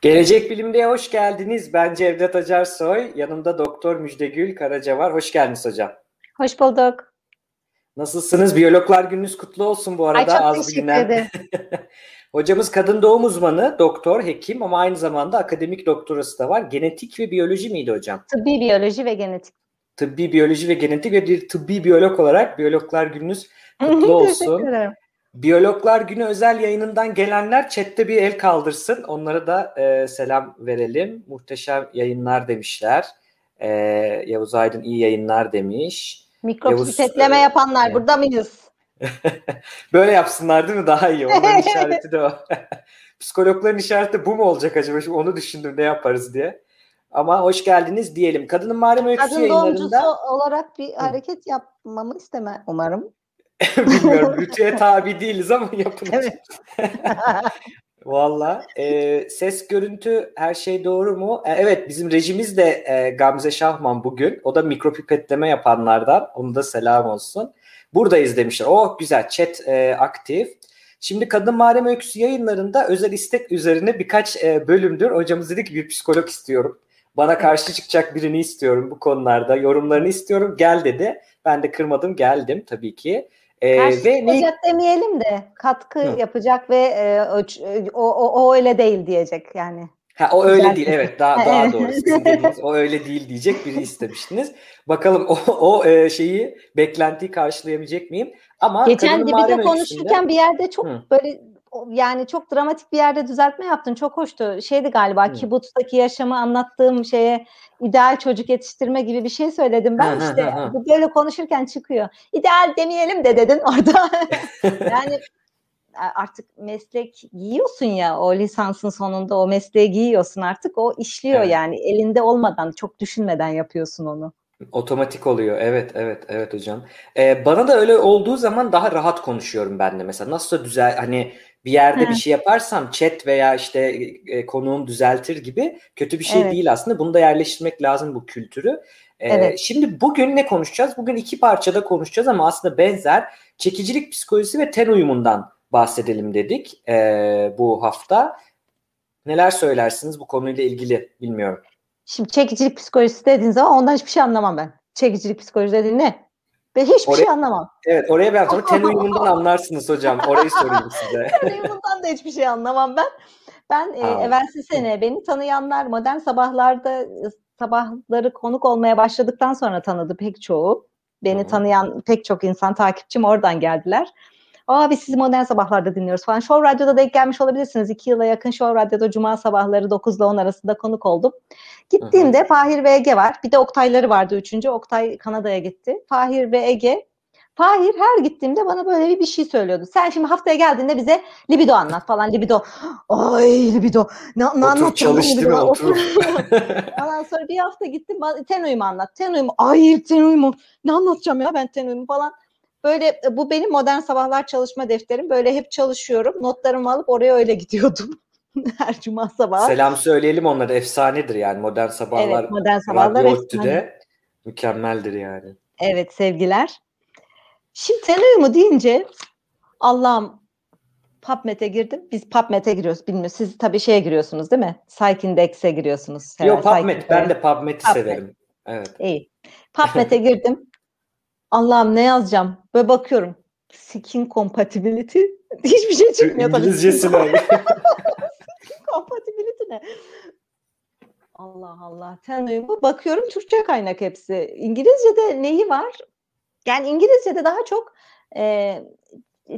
Gelecek Bilim'de hoş geldiniz. Ben Cevdet Acarsoy. Yanımda Doktor Müjdegül Karaca var. Hoş geldiniz hocam. Hoş bulduk. Nasılsınız? Biyologlar gününüz kutlu olsun bu arada. Ay, çok Az teşekkür ederim. Hocamız kadın doğum uzmanı, doktor, hekim ama aynı zamanda akademik doktorası da var. Genetik ve biyoloji miydi hocam? Tıbbi biyoloji ve genetik. Tıbbi biyoloji ve genetik ve bir tıbbi biyolog olarak Biyologlar gününüz kutlu olsun. Teşekkür ederim. Biyologlar Günü özel yayınından gelenler chatte bir el kaldırsın. Onlara da e, selam verelim. Muhteşem yayınlar demişler. E, Yavuz Aydın iyi yayınlar demiş. Mikropipetleme yapanlar e, burada mıyız? Böyle yapsınlar değil mi? Daha iyi. Onların işareti de o. Psikologların işareti bu mu olacak acaba? Şimdi onu düşündüm ne yaparız diye. Ama hoş geldiniz diyelim. Kadının Mağara Öyküsü Kadın yayınlarında... Kadın olarak bir hareket yapmamı isteme umarım. Bilmiyorum. Rütüye tabi değiliz ama. Evet. Valla. E, ses, görüntü her şey doğru mu? E, evet bizim rejimiz de e, Gamze Şahman bugün. O da mikropipetleme yapanlardan. Onu da selam olsun. Buradayız demişler. Oh güzel. Chat e, aktif. Şimdi Kadın Mağarem Öyküsü yayınlarında özel istek üzerine birkaç e, bölümdür. Hocamız dedi ki bir psikolog istiyorum. Bana karşı çıkacak birini istiyorum bu konularda. Yorumlarını istiyorum. Gel dedi. Ben de kırmadım geldim tabii ki. Ee, ve ne... demeyelim de katkı Hı. yapacak ve e, o, o, o öyle değil diyecek yani. Ha o öyle değil evet daha daha doğru. Sizin dediğiniz o öyle değil diyecek biri istemiştiniz. Bakalım o o e, şeyi beklentiyi karşılayabilecek miyim? Ama geçen de konuşurken bir yerde çok Hı. böyle yani çok dramatik bir yerde düzeltme yaptın. Çok hoştu. Şeydi galiba hmm. kibutz'taki yaşamı anlattığım şeye ideal çocuk yetiştirme gibi bir şey söyledim. Ben işte bu böyle konuşurken çıkıyor. İdeal demeyelim de dedin orada. yani artık meslek giyiyorsun ya o lisansın sonunda o mesleği giyiyorsun artık o işliyor evet. yani elinde olmadan çok düşünmeden yapıyorsun onu. Otomatik oluyor. Evet, evet, evet hocam. Ee, bana da öyle olduğu zaman daha rahat konuşuyorum ben de mesela. Nasıl düzel hani bir yerde Hı. bir şey yaparsam chat veya işte e, konuğum düzeltir gibi kötü bir şey evet. değil aslında. Bunu da yerleştirmek lazım bu kültürü. Ee, evet. Şimdi bugün ne konuşacağız? Bugün iki parçada konuşacağız ama aslında benzer çekicilik psikolojisi ve ten uyumundan bahsedelim dedik e, bu hafta. Neler söylersiniz bu konuyla ilgili bilmiyorum. Şimdi çekicilik psikolojisi dediğin zaman ondan hiçbir şey anlamam ben. Çekicilik psikolojisi dediğin ne? Ben hiçbir oraya, şey anlamam. Evet oraya ben sonra ten uyumundan anlarsınız hocam. Orayı sorayım size. ten uyumundan da hiçbir şey anlamam ben. Ben e, evvelsi sene beni tanıyanlar modern sabahlarda sabahları konuk olmaya başladıktan sonra tanıdı pek çoğu. Beni Hı-hı. tanıyan pek çok insan takipçim oradan geldiler. Aa biz sizi modern sabahlarda dinliyoruz falan. Show Radyo'da denk gelmiş olabilirsiniz. İki yıla yakın Show Radyo'da Cuma sabahları 9 ile 10 arasında konuk oldum. Gittiğimde Hı-hı. Fahir ve Ege var. Bir de Oktayları vardı üçüncü. Oktay Kanada'ya gitti. Fahir ve Ege Fahir her gittiğimde bana böyle bir, bir şey söylüyordu. Sen şimdi haftaya geldiğinde bize libido anlat falan. Libido. Ay libido. Ne, ne Otur çalış değil mi? Otur. Ondan sonra bir hafta gittim. Ten uyumu anlat. Ten uyumu. Ay ten uyumu. Ne anlatacağım ya ben ten uyumu falan. Böyle e, bu benim modern sabahlar çalışma defterim. Böyle hep çalışıyorum. Notlarımı alıp oraya öyle gidiyordum. Her cuma sabah. Selam söyleyelim onlara. Efsanedir yani modern sabahlar. Evet, modern sabahlar Radyo mükemmeldir yani. Evet sevgiler. Şimdi ten uyumu deyince Allah'ım PubMed'e girdim. Biz PubMed'e giriyoruz. Bilmiyorum. Siz tabii şeye giriyorsunuz değil mi? Psychindex'e giriyorsunuz. Yok PubMed. Ben de PubMed'i PubMed. severim. Evet. İyi. PubMed'e girdim. Allah'ım ne yazacağım? Böyle bakıyorum. Skin compatibility. Hiçbir şey çıkmıyor. İngilizcesi ne? compatibility ne? Allah Allah. Ten uyumu. Bakıyorum Türkçe kaynak hepsi. İngilizce'de neyi var? Yani İngilizce'de daha çok e,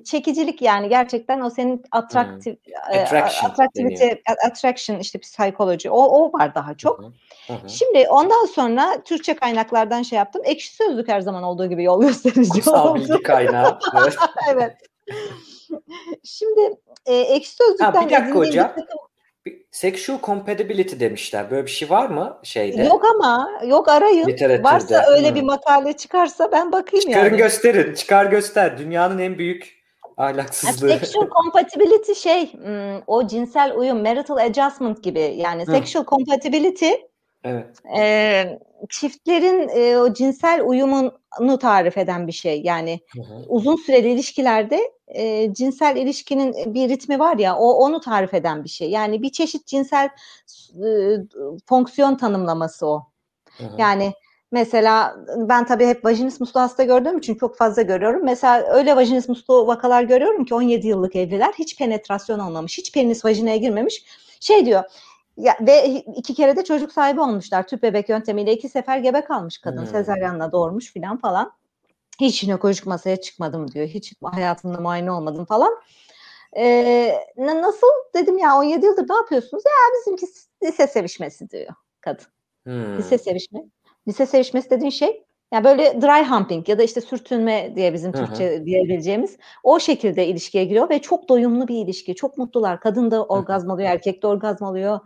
çekicilik yani gerçekten o senin atraktif hmm. attraction, atraktivite attraction işte psikoloji o o var daha çok. Hı hı. Şimdi ondan sonra Türkçe kaynaklardan şey yaptım. Ekşi sözlük her zaman olduğu gibi yol gösterici Kutsal bilgi kaynağı. Evet. evet. Şimdi e, ekşi sözlükten ha, bir dakika hocam. Bir takım... Sexual compatibility demişler. Böyle bir şey var mı şeyde? Yok ama yok arayın. Varsa öyle hmm. bir makale çıkarsa ben bakayım Çıkarın yani. gösterin. Çıkar göster. Dünyanın en büyük ahlaksızlığı. Sexual compatibility şey o cinsel uyum marital adjustment gibi yani hmm. sexual compatibility Evet. E, çiftlerin e, o cinsel uyumunu tarif eden bir şey. Yani hı hı. uzun süreli ilişkilerde e, cinsel ilişkinin bir ritmi var ya o onu tarif eden bir şey. Yani bir çeşit cinsel e, fonksiyon tanımlaması o. Hı hı. Yani Mesela ben tabii hep vajinis muslu hasta gördüğüm için çok fazla görüyorum. Mesela öyle vajinis muslu vakalar görüyorum ki 17 yıllık evliler hiç penetrasyon olmamış, hiç penis vajinaya girmemiş. Şey diyor, ya, ve iki kere de çocuk sahibi olmuşlar. Tüp bebek yöntemiyle iki sefer gebe kalmış kadın. Hmm. Sezaryenle doğurmuş filan falan. Hiç jinekolojik masaya çıkmadım diyor. Hiç hayatımda muayene olmadım falan. Ee, nasıl dedim ya 17 yıldır ne yapıyorsunuz? Ya bizimki lise sevişmesi diyor kadın. Hmm. Lise sevişme. Lise sevişmesi dediğin şey yani böyle dry humping ya da işte sürtünme diye bizim Hı-hı. Türkçe diyebileceğimiz o şekilde ilişkiye giriyor ve çok doyumlu bir ilişki. Çok mutlular. Kadın da orgazm alıyor, erkek de orgazm alıyor.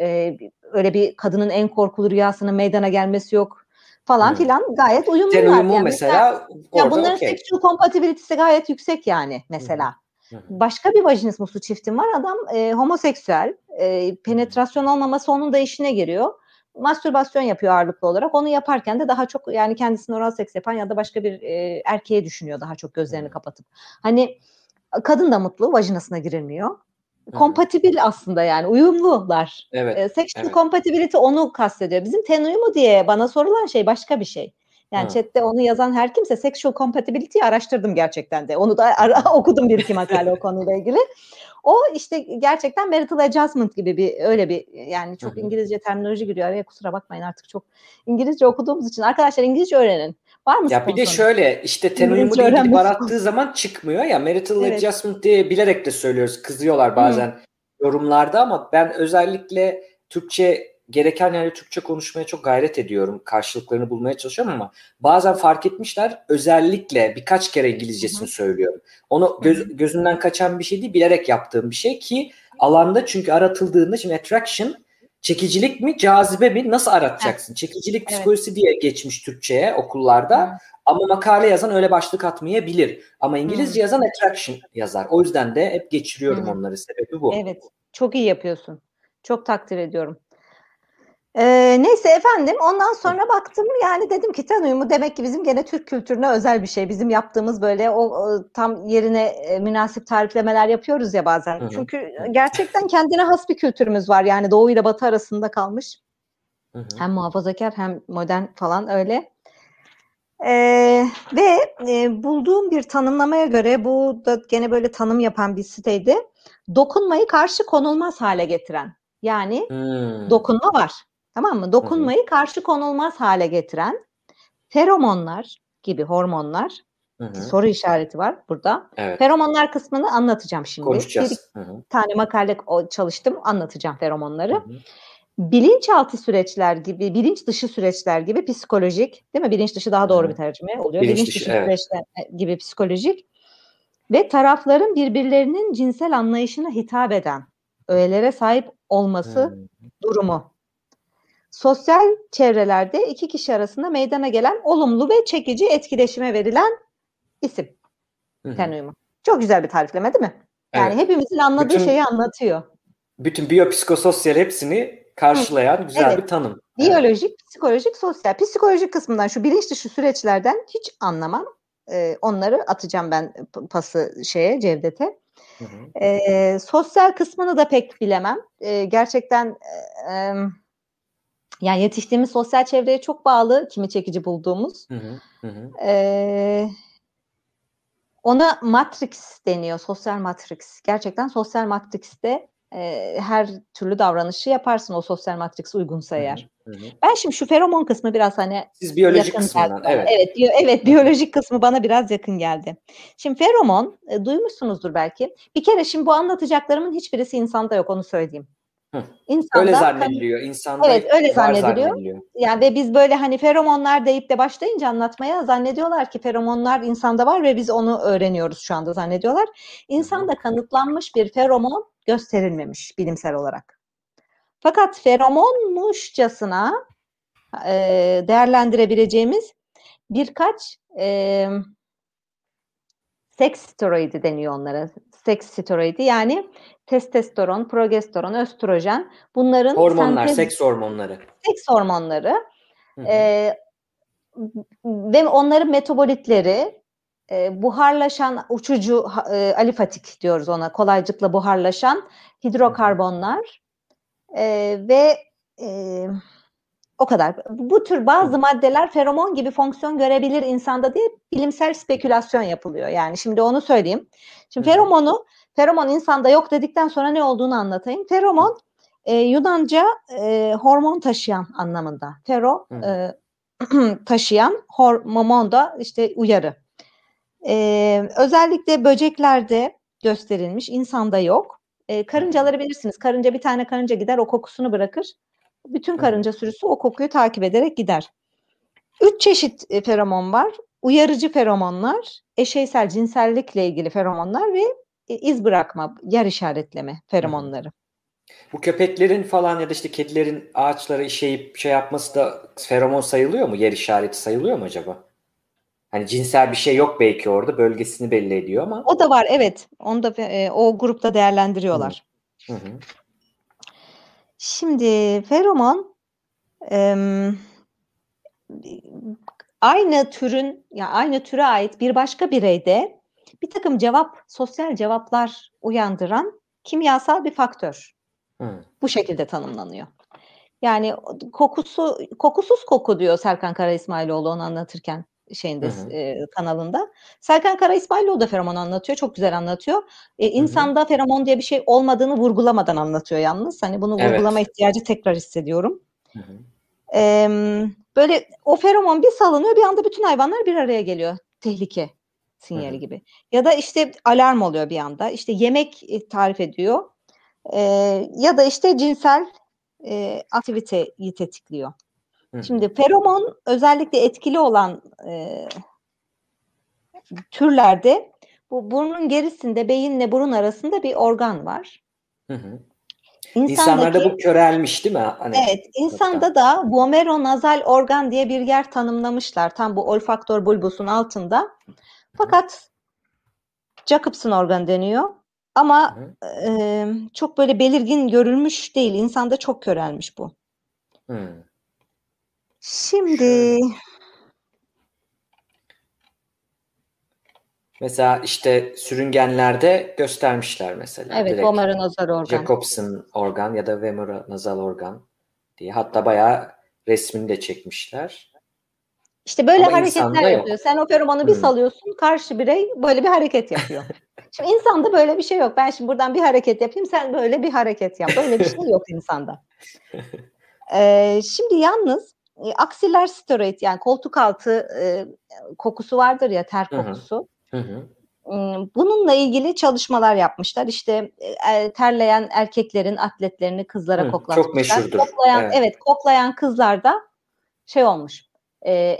Ee, öyle bir kadının en korkulu rüyasının meydana gelmesi yok falan hmm. filan gayet uyumlular. Ten uyumu yani mesela, ya bunların okay. sexual compatibility'si gayet yüksek yani mesela. Hmm. Başka bir vajinismuslu çiftim var. Adam e, homoseksüel. E, penetrasyon olmaması onun da işine giriyor mastürbasyon yapıyor ağırlıklı olarak. Onu yaparken de daha çok yani kendisini oral seks yapan ya da başka bir e, erkeğe düşünüyor daha çok gözlerini kapatıp. Hani kadın da mutlu, vajinasına girilmiyor. Kompatibil aslında yani uyumlular. Evet. E, sexual evet. compatibility onu kastediyor. Bizim ten uyumu diye bana sorulan şey başka bir şey. Yani Hı. chatte onu yazan her kimse sexual compatibility'yi araştırdım gerçekten de. Onu da ara, okudum bir iki makale o konuyla ilgili. O işte gerçekten marital adjustment gibi bir öyle bir yani çok. İngilizce terminoloji giriyor araya kusura bakmayın artık çok İngilizce okuduğumuz için arkadaşlar İngilizce öğrenin. Var mı Ya bir de şöyle işte ten uyumu diye gidip arattığı zaman çıkmıyor ya marital evet. adjustment diye bilerek de söylüyoruz. Kızıyorlar bazen Hı. yorumlarda ama ben özellikle Türkçe gereken yerde Türkçe konuşmaya çok gayret ediyorum. Karşılıklarını bulmaya çalışıyorum ama bazen fark etmişler özellikle birkaç kere İngilizcesini Hı-hı. söylüyorum. Onu göz, gözünden kaçan bir şey değil bilerek yaptığım bir şey ki alanda çünkü aratıldığında şimdi attraction çekicilik mi cazibe mi nasıl aratacaksın? Evet. Çekicilik psikolojisi evet. diye geçmiş Türkçe'ye okullarda Hı. ama makale yazan öyle başlık atmayabilir. Ama İngilizce Hı. yazan attraction yazar. O yüzden de hep geçiriyorum Hı. onları sebebi bu. Evet çok iyi yapıyorsun. Çok takdir ediyorum. Ee, neyse efendim ondan sonra baktım yani dedim ki ten uyumu demek ki bizim gene Türk kültürüne özel bir şey. Bizim yaptığımız böyle o, o tam yerine e, münasip tariflemeler yapıyoruz ya bazen. Çünkü gerçekten kendine has bir kültürümüz var. Yani doğu ile batı arasında kalmış. Hem muhafazakar hem modern falan öyle. Ee, ve e, bulduğum bir tanımlamaya göre bu da gene böyle tanım yapan bir siteydi. Dokunmayı karşı konulmaz hale getiren. Yani hmm. dokunma var Tamam mı? Dokunmayı karşı konulmaz hale getiren feromonlar gibi hormonlar Hı-hı. soru işareti var burada. Evet. Feromonlar kısmını anlatacağım şimdi. Konuşacağız. Bir Hı-hı. tane makale çalıştım anlatacağım feromonları. Hı-hı. Bilinçaltı süreçler gibi, bilinç dışı süreçler gibi psikolojik, değil mi? Bilinç dışı daha doğru Hı-hı. bir tercüme oluyor. Bilinç, bilinç dışı, dışı evet. süreçler e, gibi psikolojik ve tarafların birbirlerinin cinsel anlayışına hitap eden öğelere sahip olması Hı-hı. durumu sosyal çevrelerde iki kişi arasında meydana gelen olumlu ve çekici etkileşime verilen isim. Ten uyumu. Çok güzel bir tarifleme değil mi? Yani evet. hepimizin anladığı bütün, şeyi anlatıyor. Bütün biyopsikososyal hepsini karşılayan Hı. güzel evet. bir tanım. Biyolojik, evet. psikolojik, sosyal. Psikolojik kısmından şu bilinç dışı süreçlerden hiç anlamam. Ee, onları atacağım ben pası şeye Cevdet'e. Hı hı. Ee, sosyal kısmını da pek bilemem. Ee, gerçekten e, e, yani yetiştiğimiz sosyal çevreye çok bağlı kimi çekici bulduğumuz. Hı hı, hı. Ee, ona matrix deniyor, sosyal matrix. Gerçekten sosyal matrixte e, her türlü davranışı yaparsın o sosyal matrix uygunsa eğer. Hı hı. Ben şimdi şu feromon kısmı biraz hani Siz biyolojik kısmından evet. Evet, biyo, evet biyolojik kısmı bana biraz yakın geldi. Şimdi feromon e, duymuşsunuzdur belki. Bir kere şimdi bu anlatacaklarımın hiçbirisi insanda yok onu söyleyeyim. İnsanda, öyle zannediliyor. İnsanda evet öyle zannediliyor. zannediliyor. Yani ve biz böyle hani feromonlar deyip de başlayınca anlatmaya zannediyorlar ki feromonlar insanda var ve biz onu öğreniyoruz şu anda zannediyorlar. İnsanda kanıtlanmış bir feromon gösterilmemiş bilimsel olarak. Fakat feromonmuşçasına e, değerlendirebileceğimiz birkaç e, seks steroidi deniyor onlara. Seks steroidi yani testosteron, progesteron, östrojen bunların hormonlar, sentez, seks hormonları. Seks hormonları. E, ve onların metabolitleri e, buharlaşan uçucu e, alifatik diyoruz ona kolaycıkla buharlaşan hidrokarbonlar e, ve e, o kadar. Bu tür bazı maddeler feromon gibi fonksiyon görebilir insanda diye bilimsel spekülasyon yapılıyor. Yani şimdi onu söyleyeyim. Şimdi feromonu, feromon insanda yok dedikten sonra ne olduğunu anlatayım. Feromon e, Yunanca e, hormon taşıyan anlamında. Fero e, taşıyan, hormon da işte uyarı. E, özellikle böceklerde gösterilmiş, insanda yok. E, karıncaları bilirsiniz. Karınca bir tane karınca gider o kokusunu bırakır. Bütün karınca sürüsü o kokuyu takip ederek gider. Üç çeşit e, feromon var. Uyarıcı feromonlar, eşeysel cinsellikle ilgili feromonlar ve e, iz bırakma, yer işaretleme feromonları. Bu köpeklerin falan ya da işte kedilerin ağaçlara işeyip şey yapması da feromon sayılıyor mu? Yer işareti sayılıyor mu acaba? Hani cinsel bir şey yok belki orada bölgesini belli ediyor ama. O da var evet. Onu da e, o grupta değerlendiriyorlar. Hı hı. Şimdi feromon e, aynı türün ya aynı türe ait bir başka bireyde bir takım cevap, sosyal cevaplar uyandıran kimyasal bir faktör. Hı. Bu şekilde tanımlanıyor. Yani kokusu kokusuz koku diyor Serkan Kara İsmailoğlu onu anlatırken şeyinde hı hı. E, kanalında. Serkan Kara İsmailoğlu da feromon anlatıyor. Çok güzel anlatıyor. E, insanda hı hı. feromon diye bir şey olmadığını vurgulamadan anlatıyor yalnız. Hani bunu evet. vurgulama ihtiyacı tekrar hissediyorum. Hı hı. E, böyle o feromon bir salınıyor bir anda bütün hayvanlar bir araya geliyor. Tehlike sinyali hı hı. gibi. Ya da işte alarm oluyor bir anda. İşte yemek tarif ediyor. E, ya da işte cinsel e, aktiviteyi tetikliyor. Şimdi feromon özellikle etkili olan e, türlerde bu burnun gerisinde beyinle burun arasında bir organ var. Hı hı. İnsanlarda bu körelmiş değil mi? Hani, evet, insanda da vomeronazal organ diye bir yer tanımlamışlar. Tam bu olfaktör bulbusun altında. Fakat Jacobson organ deniyor. Ama e, çok böyle belirgin görülmüş değil. İnsanda çok körelmiş bu. Hı. Şimdi Mesela işte sürüngenlerde göstermişler mesela. Evet, vomeronazal organ. Jacobson organ ya da vomeronazal organ diye. Hatta bayağı resmini de çekmişler. İşte böyle Ama hareketler yapıyor. Yok. Sen o feromonu bir hmm. salıyorsun, karşı birey böyle bir hareket yapıyor. şimdi insanda böyle bir şey yok. Ben şimdi buradan bir hareket yapayım, sen böyle bir hareket yap. Böyle bir şey yok insanda. Ee, şimdi yalnız e, aksiller steroid yani koltuk altı e, kokusu vardır ya ter kokusu. Hı hı. Bununla ilgili çalışmalar yapmışlar. İşte e, terleyen erkeklerin atletlerini kızlara hı, koklatmışlar. Çok meşhurdur. Koklayan, evet. evet, koklayan kızlarda şey olmuş. E,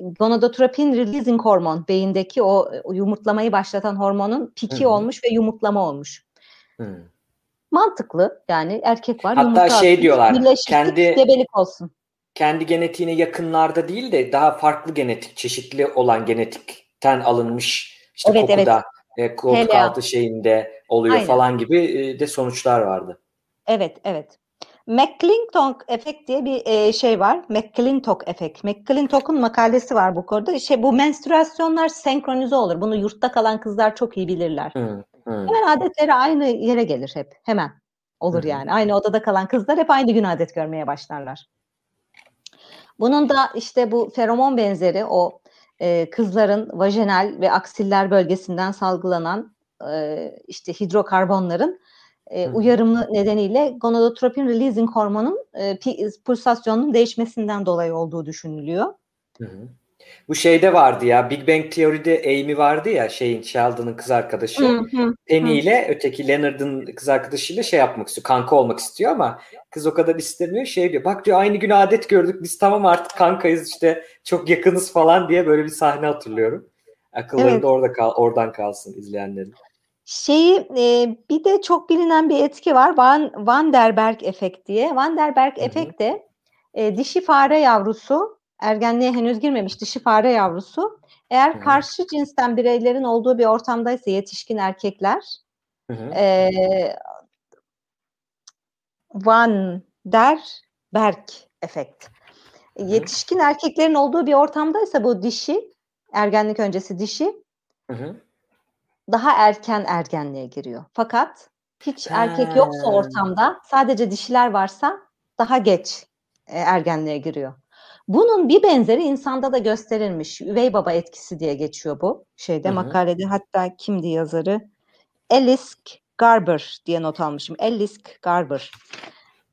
gonadotropin releasing hormon beyindeki o, o yumurtlamayı başlatan hormonun piki hı hı. olmuş ve yumurtlama olmuş. Hı. Mantıklı yani erkek var. Hatta şey diyorlar kendi gebelik olsun kendi genetiğine yakınlarda değil de daha farklı genetik, çeşitli olan genetikten alınmış işte evet, kokuda, evet. e, koltuk altı şeyinde oluyor Aynen. falan gibi e, de sonuçlar vardı. Evet, evet. McClintock efekt diye bir e, şey var. McClintock efekt. McClintock'un makalesi var bu konuda. Şey bu menstruasyonlar senkronize olur. Bunu yurtta kalan kızlar çok iyi bilirler. Hmm, hmm. Hemen adetleri aynı yere gelir hep. Hemen olur hmm. yani. Aynı odada kalan kızlar hep aynı gün adet görmeye başlarlar. Bunun da işte bu feromon benzeri o e, kızların vajinal ve aksiller bölgesinden salgılanan e, işte hidrokarbonların e, uyarımlı nedeniyle gonadotropin releasing hormonun e, pulsasyonunun değişmesinden dolayı olduğu düşünülüyor. Hı hı. Bu şeyde vardı ya Big Bang Theory'de Amy vardı ya şeyin Sheldon'ın kız arkadaşı. Hı hı, Penny ile öteki Leonard'ın kız arkadaşıyla şey yapmak istiyor. Kanka olmak istiyor ama kız o kadar istemiyor. Şey diyor bak diyor aynı gün adet gördük biz tamam artık kankayız işte çok yakınız falan diye böyle bir sahne hatırlıyorum. Akıllarında evet. orada kal, oradan kalsın izleyenlerin. Şeyi e, bir de çok bilinen bir etki var. Van, Van der Berg efekt diye. Van der Berg efekt de e, dişi fare yavrusu ergenliğe henüz girmemiş dişi fare yavrusu eğer karşı cinsten bireylerin olduğu bir ortamdaysa yetişkin erkekler Hı hı. E, Van der Berg efekt. Hı. Yetişkin erkeklerin olduğu bir ortamdaysa bu dişi, ergenlik öncesi dişi daha erken ergenliğe giriyor. Fakat hiç erkek yoksa ortamda sadece dişiler varsa daha geç ergenliğe giriyor. Bunun bir benzeri insanda da gösterilmiş. Üvey baba etkisi diye geçiyor bu şeyde Hı-hı. makalede. Hatta kimdi yazarı? Elisk Garber diye not almışım. Elisk Garber.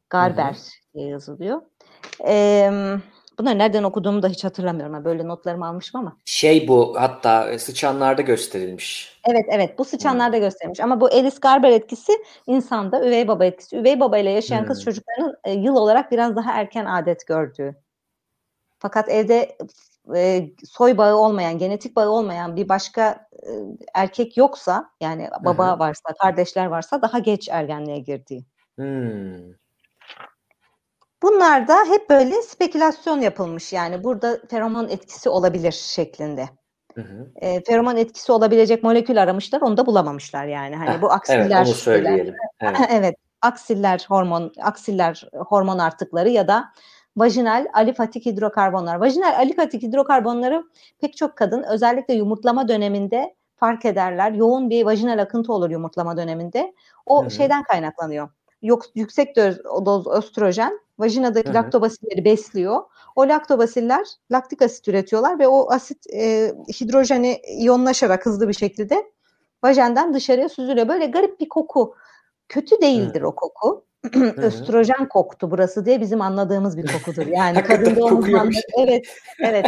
Garber Hı-hı. diye yazılıyor. Ee, bunları nereden okuduğumu da hiç hatırlamıyorum. Böyle notlarımı almışım ama. Şey bu hatta sıçanlarda gösterilmiş. Evet evet bu sıçanlarda hmm. gösterilmiş. Ama bu Alice Garber etkisi insanda üvey baba etkisi. Üvey baba ile yaşayan hmm. kız çocuklarının e, yıl olarak biraz daha erken adet gördüğü. Fakat evde e, soy bağı olmayan, genetik bağı olmayan bir başka e, erkek yoksa yani baba Hı-hı. varsa, kardeşler varsa daha geç ergenliğe girdiği. Hmm. Bunlar da hep böyle spekülasyon yapılmış yani burada feromon etkisi olabilir şeklinde. Hı hı. E, feromon etkisi olabilecek molekül aramışlar, onu da bulamamışlar yani. Hani Heh, bu aksiller. Evet, onu söyleyelim. Evet. evet, aksiller hormon, aksiller hormon artıkları ya da vajinal alifatik hidrokarbonlar. Vajinal alifatik hidrokarbonları pek çok kadın özellikle yumurtlama döneminde fark ederler. Yoğun bir vajinal akıntı olur yumurtlama döneminde. O Hı-hı. şeyden kaynaklanıyor. Yok, yüksek doz östrojen vajinadaki Hı-hı. laktobasilleri besliyor. O laktobasiller laktik asit üretiyorlar ve o asit e, hidrojeni iyonlaşarak hızlı bir şekilde vajenden dışarıya süzülüyor. Böyle garip bir koku. Kötü değildir Hı. o koku. Östrojen koktu burası diye bizim anladığımız bir kokudur. Yani kadın doğum uzmanları evet evet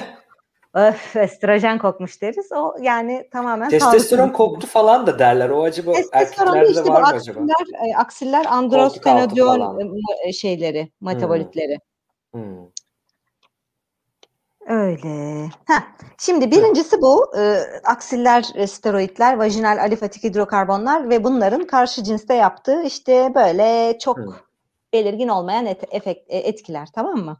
öf östrojen kokmuş deriz. O yani tamamen Testosteron koktu falan da derler. O acaba erkeklerde işte var mı aksiller, acaba? E, aksiller androstenodiol e, şeyleri, metabolitleri. Hmm. Hmm. Öyle. Heh. Şimdi birincisi bu e, aksiller e, steroidler, vajinal alifatik hidrokarbonlar ve bunların karşı cinste yaptığı işte böyle çok hmm. belirgin olmayan et, efekt, e, etkiler tamam mı?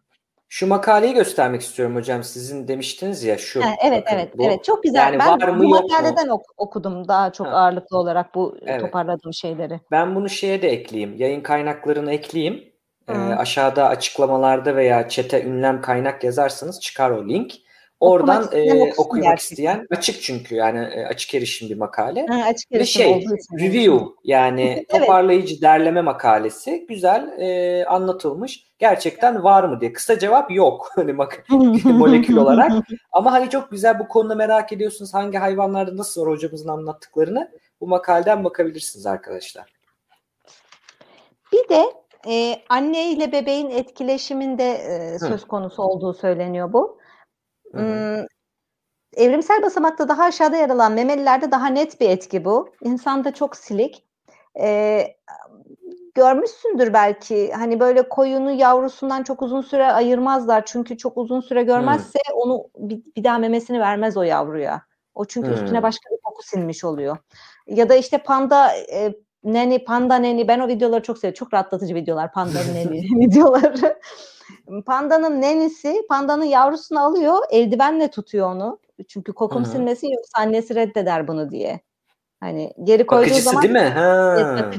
Şu makaleyi göstermek istiyorum hocam. Sizin demiştiniz ya şu. Ha, evet bakın, evet bu, evet çok güzel. Yani ben var mı, bu makaleden ok- okudum daha çok ha. ağırlıklı olarak bu evet. toparladığım şeyleri. Ben bunu şeye de ekleyeyim. Yayın kaynaklarını ekleyeyim. E, aşağıda açıklamalarda veya çete ünlem kaynak yazarsanız çıkar o link. Oradan okumak, e, okumak isteyen açık çünkü yani e, açık erişim bir makale. Ha, açık Ve şey review yani evet. toparlayıcı derleme makalesi güzel e, anlatılmış. Gerçekten var mı diye. Kısa cevap yok hani molekül olarak. Ama hani çok güzel bu konuda merak ediyorsunuz hangi hayvanlarda nasıl var hocamızın anlattıklarını bu makaleden bakabilirsiniz arkadaşlar. Bir de e, anne ile bebeğin etkileşiminde e, söz konusu olduğu söyleniyor bu. Hmm, evrimsel basamakta daha aşağıda yer alan memelilerde daha net bir etki bu. İnsanda çok silik. E, görmüşsündür belki hani böyle koyunu yavrusundan çok uzun süre ayırmazlar çünkü çok uzun süre görmezse hmm. onu bir, bir daha memesini vermez o yavruya. O çünkü hmm. üstüne başka bir koku sinmiş oluyor. Ya da işte panda e, neni, panda neni ben o videoları çok seviyorum. Çok rahatlatıcı videolar panda neni videoları. Pandanın nenisi pandanın yavrusunu alıyor eldivenle tutuyor onu. Çünkü kokum Hı-hı. silmesin yoksa annesi reddeder bunu diye. Hani geri koyduğu bakıcısı zaman değil mi? Ha.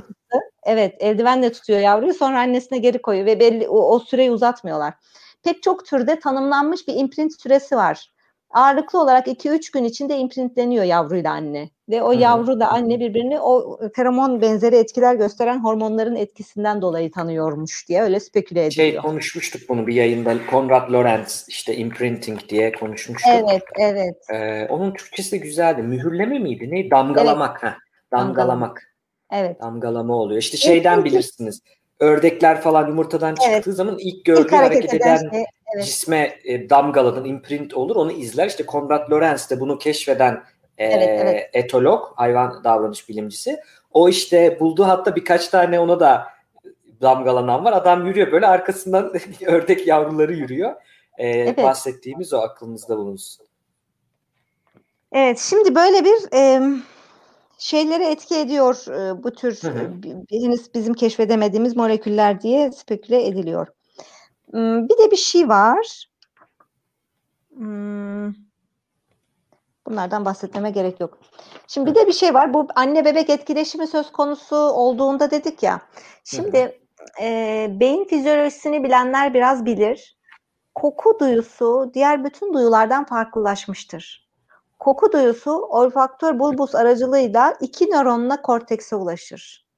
Evet, eldivenle tutuyor yavruyu sonra annesine geri koyuyor ve belli o, o süreyi uzatmıyorlar. Pek çok türde tanımlanmış bir imprint süresi var ağırlıklı olarak 2-3 gün içinde imprintleniyor yavruyla anne. Ve o yavru da anne birbirini o feromon benzeri etkiler gösteren hormonların etkisinden dolayı tanıyormuş diye öyle speküle şey ediliyor. Şey konuşmuştuk bunu bir yayında. Konrad Lorenz işte imprinting diye konuşmuştuk. Evet, evet. Ee, onun Türkçesi de güzeldi. Mühürleme miydi? Ne? Damgalamak. Evet. Heh. Damgalamak. Evet. Damgalama oluyor. İşte şeyden bilirsiniz ördekler falan yumurtadan çıktığı evet. zaman ilk gördüğü ilk hareket, hareket eden, eden şey, evet. cisme e, damgalanan imprint olur onu izler. İşte Konrad Lorenz de bunu keşfeden e, evet, etolog, hayvan davranış bilimcisi. O işte bulduğu hatta birkaç tane ona da damgalanan var. Adam yürüyor böyle arkasından ördek yavruları yürüyor. E, evet. Bahsettiğimiz o aklımızda bulunsun. Evet şimdi böyle bir e, şeylere etki ediyor e, bu tür hı hı. biriniz bizim keşfedemediğimiz moleküller diye speküle ediliyor. Bir de bir şey var. Bunlardan bahsetmeme gerek yok. Şimdi bir de bir şey var. Bu anne bebek etkileşimi söz konusu olduğunda dedik ya. Şimdi e, beyin fizyolojisini bilenler biraz bilir. Koku duyusu diğer bütün duyulardan farklılaşmıştır. Koku duyusu olfaktör bulbus aracılığıyla iki nöronla kortekse ulaşır.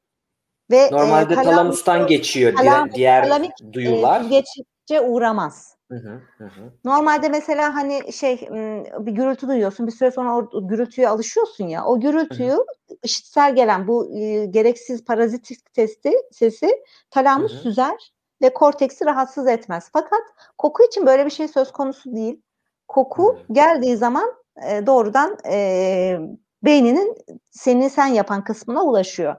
Ve Normalde e, talamustan geçiyor kalam, diğer kalamik, duyular. E, geçice uğramaz. Hı hı, hı. Normalde mesela hani şey bir gürültü duyuyorsun bir süre sonra o gürültüye alışıyorsun ya o gürültüyü işitsel gelen bu e, gereksiz parazitik testi sesi talamus süzer ve korteksi rahatsız etmez. Fakat koku için böyle bir şey söz konusu değil. Koku geldiği zaman e, doğrudan e, beyninin seni sen yapan kısmına ulaşıyor.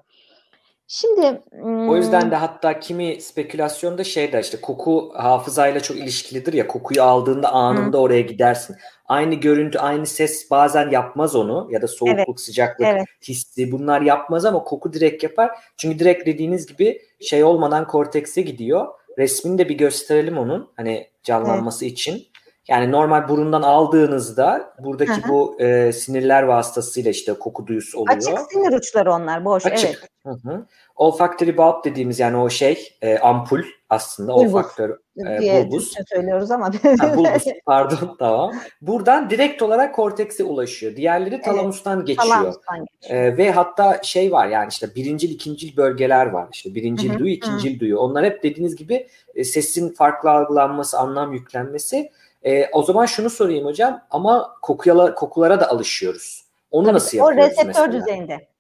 Şimdi o yüzden de hatta kimi spekülasyonda şey de işte koku hafızayla çok ilişkilidir ya kokuyu aldığında anında hı. oraya gidersin. Aynı görüntü, aynı ses bazen yapmaz onu ya da soğukluk, evet. sıcaklık evet. hissi bunlar yapmaz ama koku direkt yapar. Çünkü direkt dediğiniz gibi şey olmadan kortekse gidiyor. Resmini de bir gösterelim onun hani canlanması evet. için. Yani normal burundan aldığınızda buradaki Hı-hı. bu e, sinirler vasıtasıyla işte koku duyusu oluyor. Açık sinir uçları onlar boş. Açık. Evet. Hı-hı. Olfactory bulb dediğimiz yani o şey e, ampul aslında bulbus. olfaktör e, diye bulbus. söylüyoruz ama. ha, bulbus pardon tamam. Buradan direkt olarak kortekse ulaşıyor. Diğerleri talamustan evet, geçiyor. Talamustan geçiyor. E, ve hatta şey var yani işte birincil ikincil bölgeler var. İşte birincil Hı-hı. duyu ikincil Hı-hı. duyu. Onlar hep dediğiniz gibi e, sesin farklı algılanması, anlam yüklenmesi e, o zaman şunu sorayım hocam ama kokuya, kokulara da alışıyoruz. Onu Tabii, nasıl yapıyoruz O reseptör mesela? düzeyinde.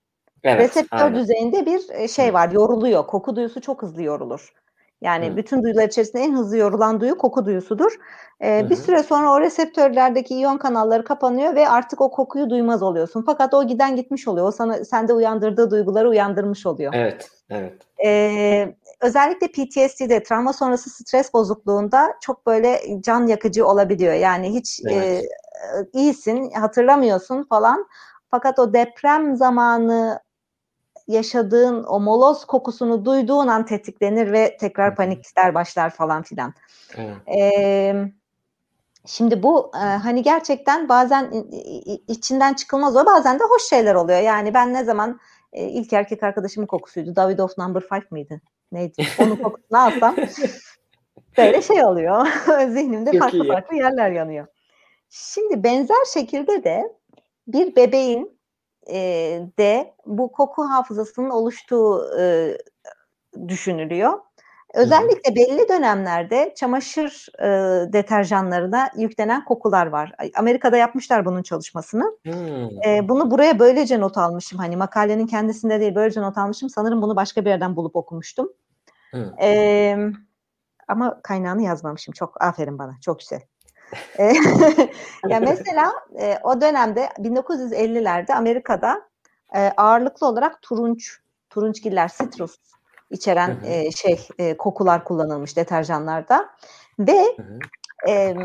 Evet, reseptör aynen. düzeyinde bir e, şey var yoruluyor. Koku duyusu çok hızlı yorulur. Yani Hı. bütün duyular içerisinde en hızlı yorulan duyu koku duyusudur. Ee, bir süre sonra o reseptörlerdeki iyon kanalları kapanıyor ve artık o kokuyu duymaz oluyorsun. Fakat o giden gitmiş oluyor. O sana sende uyandırdığı duyguları uyandırmış oluyor. Evet, evet. Ee, özellikle PTSD'de travma sonrası stres bozukluğunda çok böyle can yakıcı olabiliyor. Yani hiç evet. e, iyisin, hatırlamıyorsun falan. Fakat o deprem zamanı yaşadığın o moloz kokusunu duyduğun an tetiklenir ve tekrar panikler başlar falan filan. Evet. Ee, şimdi bu e, hani gerçekten bazen içinden çıkılmaz o bazen de hoş şeyler oluyor. Yani ben ne zaman e, ilk erkek arkadaşımın kokusuydu. Davidoff Number Five mıydı? Neydi? Onun kokusunu alsam böyle şey oluyor. Zihnimde Çok farklı iyi. farklı yerler yanıyor. Şimdi benzer şekilde de bir bebeğin e, de bu koku hafızasının oluştuğu e, düşünülüyor. Özellikle belli dönemlerde çamaşır e, deterjanlarına yüklenen kokular var. Amerika'da yapmışlar bunun çalışmasını. Hmm. E, bunu buraya böylece not almışım. Hani makalenin kendisinde değil böylece not almışım. Sanırım bunu başka bir yerden bulup okumuştum. Hmm. E, ama kaynağını yazmamışım. Çok aferin bana. Çok güzel. ya mesela e, o dönemde 1950'lerde Amerika'da e, ağırlıklı olarak turunç, turunçgiller, citrus içeren e, şey e, kokular kullanılmış deterjanlarda. Ve e,